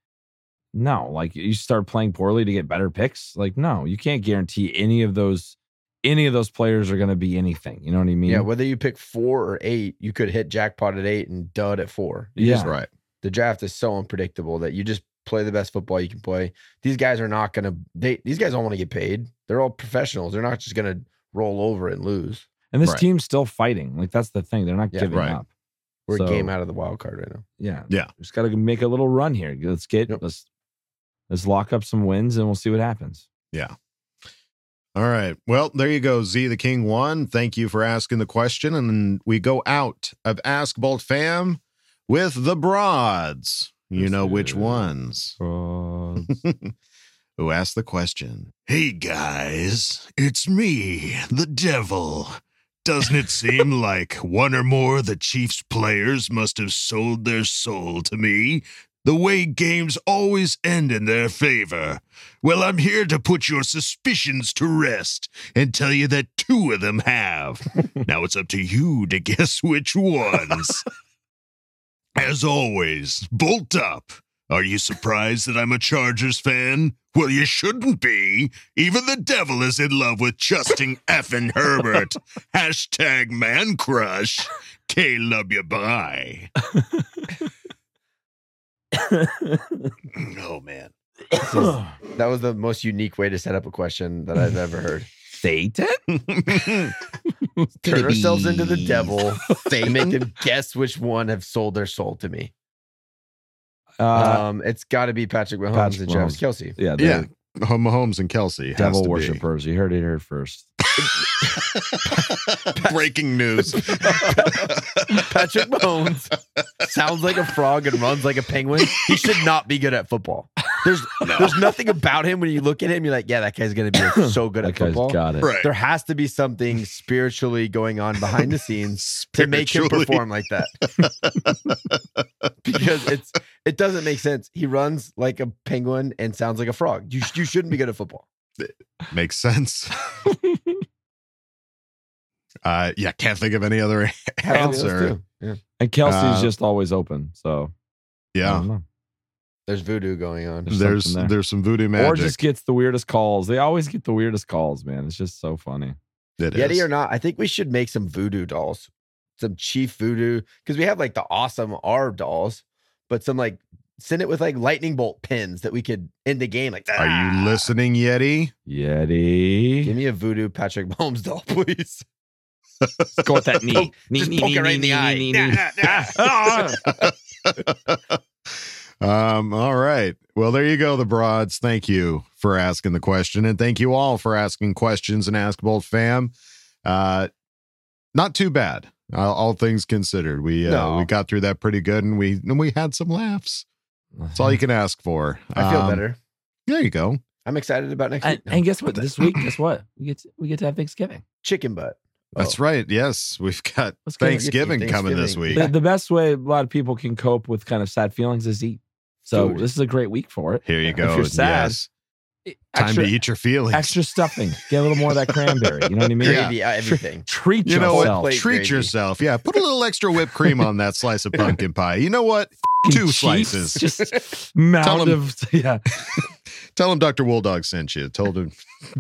no, like you start playing poorly to get better picks. Like no, you can't guarantee any of those any of those players are going to be anything. You know what I mean? Yeah, whether you pick four or eight, you could hit jackpot at eight and dud at four. You Yeah. just- Right. The draft is so unpredictable that you just play the best football you can play. These guys are not gonna they these guys don't want to get paid. They're all professionals. They're not just gonna roll over and lose. and this Right. team's still fighting. Like that's the thing. They're not Yeah, giving right. up. We're So- a game out of the wild card right now. Yeah. Yeah. Just got to make a little run here. Let's get Yep. let's let's lock up some wins and we'll see what happens. Yeah. All right. Well, there you go. Z the King one. Thank you for asking the question. And we go out of Ask Bolt Fam with the broads. You know which ones. (laughs) Who asked the question? Hey guys, it's me, the devil. Doesn't it seem (laughs) like one or more of the Chiefs players must have sold their soul to me? The way games always end in their favor. Well, I'm here to put your suspicions to rest and tell you that two of them have. (laughs) now it's up to you to guess which ones. As always, bolt up. Are you surprised that I'm a Chargers fan? Well, you shouldn't be. Even the devil is in love with Justin effing Herbert. (laughs) Hashtag man crush. K love you bye. (laughs) oh man. Is- that was the most unique way to set up a question that I've ever heard. Satan? (laughs) Turn ourselves into the devil and make them guess which one have sold their soul to me. Uh, um, it's got to be Patrick Mahomes Patrick and Travis Mahomes. Kelce. yeah, Yeah. Mahomes and Kelce. has devil to be. worshippers. You heard it here first. (laughs) (laughs) Breaking news. Patrick Mahomes sounds like a frog and runs like a penguin. He should not be good at football. There's (laughs) there's nothing about him when you look at him, you're like, yeah, that guy's gonna be so good That at guy's football. got it. Right. There has to be something spiritually going on behind the scenes to make him perform like that. (laughs) because it's it doesn't make sense. He runs like a penguin and sounds like a frog. You you shouldn't be good at football. It Makes sense. (laughs) uh yeah, can't think of any other Have any of those answer. too. Yeah. And Kelce's Uh, just always open. So I Yeah. Don't know. There's voodoo going on. There's There's there. there's some voodoo magic. Or just gets the weirdest calls. They always get the weirdest calls, man. It's just so funny. It Yeti is. or not, I think we should make some voodoo dolls, some chief voodoo, because we have like the awesome R dolls, but some like send it with like lightning bolt pins that we could end the game. Like, Are "Ah." you listening, Yeti? Yeti. Give me a voodoo Patrick Mahomes doll, (laughs) please. Let's go with that knee. Knee, (laughs) just knee, poke knee, it right knee, in the knee, eye. knee, Nah, knee. (laughs) Ah, ah, ah. Nah, nah. um, all right. Well, there you go, the broads. Thank you for asking the question. And thank you all for asking questions and Ask Bolt fam. Uh not too bad. Uh, all things considered. We uh, No. we got through that pretty good and we and we had some laughs. That's all you can ask for. I feel Um, better. There you go. I'm excited about next And, week. and guess what? This week, guess (laughs) what? We get to, we get to have Thanksgiving. Chicken butt. That's Oh. right. Yes, we've got Let's. Thanksgiving, coming this week. The, the best way a lot of people can cope with kind of sad feelings is eat. So Food. this is a great week for it. Here you If go. you're sad, Yes. Time to eat your feelings. extra stuffing. Get a little more of that cranberry. You know what I mean? Gravy, uh, everything. Treat You know yourself. what? Treat gravy. yourself. Yeah. Put a little extra whipped cream on that slice of (laughs) pumpkin pie. You know what? Two Cheese, slices. Just (laughs) mound of (laughs) yeah. Tell him Dr. Wolldog sent you. Told him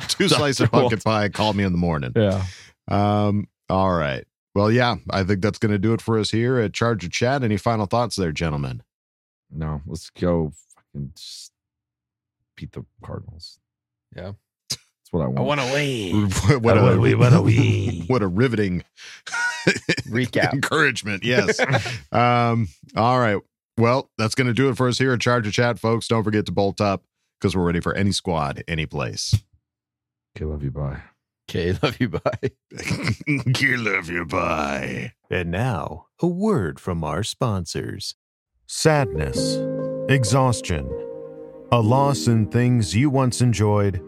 two slices of pumpkin pie. Call me in the morning. Yeah. Um, all right. Well, yeah, I think that's going to do it for us here at Charger Chat. Any final thoughts there, gentlemen? No, let's go fucking just beat the Cardinals. Yeah. That's what I want. I want to (laughs) win. what, I a, wanna wanna (laughs) win. what a riveting (laughs) Recap. encouragement. Yes. um, all right. Well, that's going to do it for us here at Charger Chat, folks. Don't forget to bolt up because we're ready for any squad, any place. Okay, love you. Bye. Okay, love you. Bye. okay, love you. Bye. And now, a word from our sponsors Sadness, exhaustion, a loss in things you once enjoyed,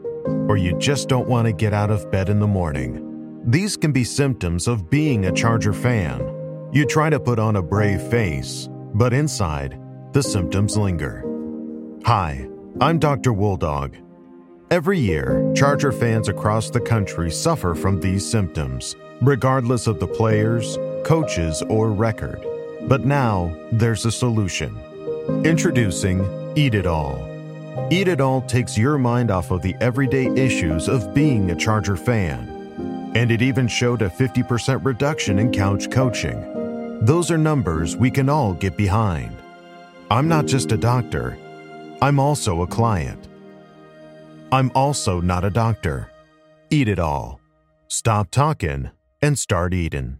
or you just don't want to get out of bed in the morning. These can be symptoms of being a Charger fan. You try to put on a brave face, but inside, the symptoms linger. Hi, I'm Dr. Wooldog. Every year, Charger fans across the country suffer from these symptoms, regardless of the players, coaches, or record. But now, there's a solution. Introducing Eat It All. Eat It All takes your mind off of the everyday issues of being a Charger fan. And it even showed a 50% reduction in couch coaching. Those are numbers we can all get behind. I'm not just a doctor, I'm also a client. I'm also not a doctor. Eat it all. Stop talking and start eating.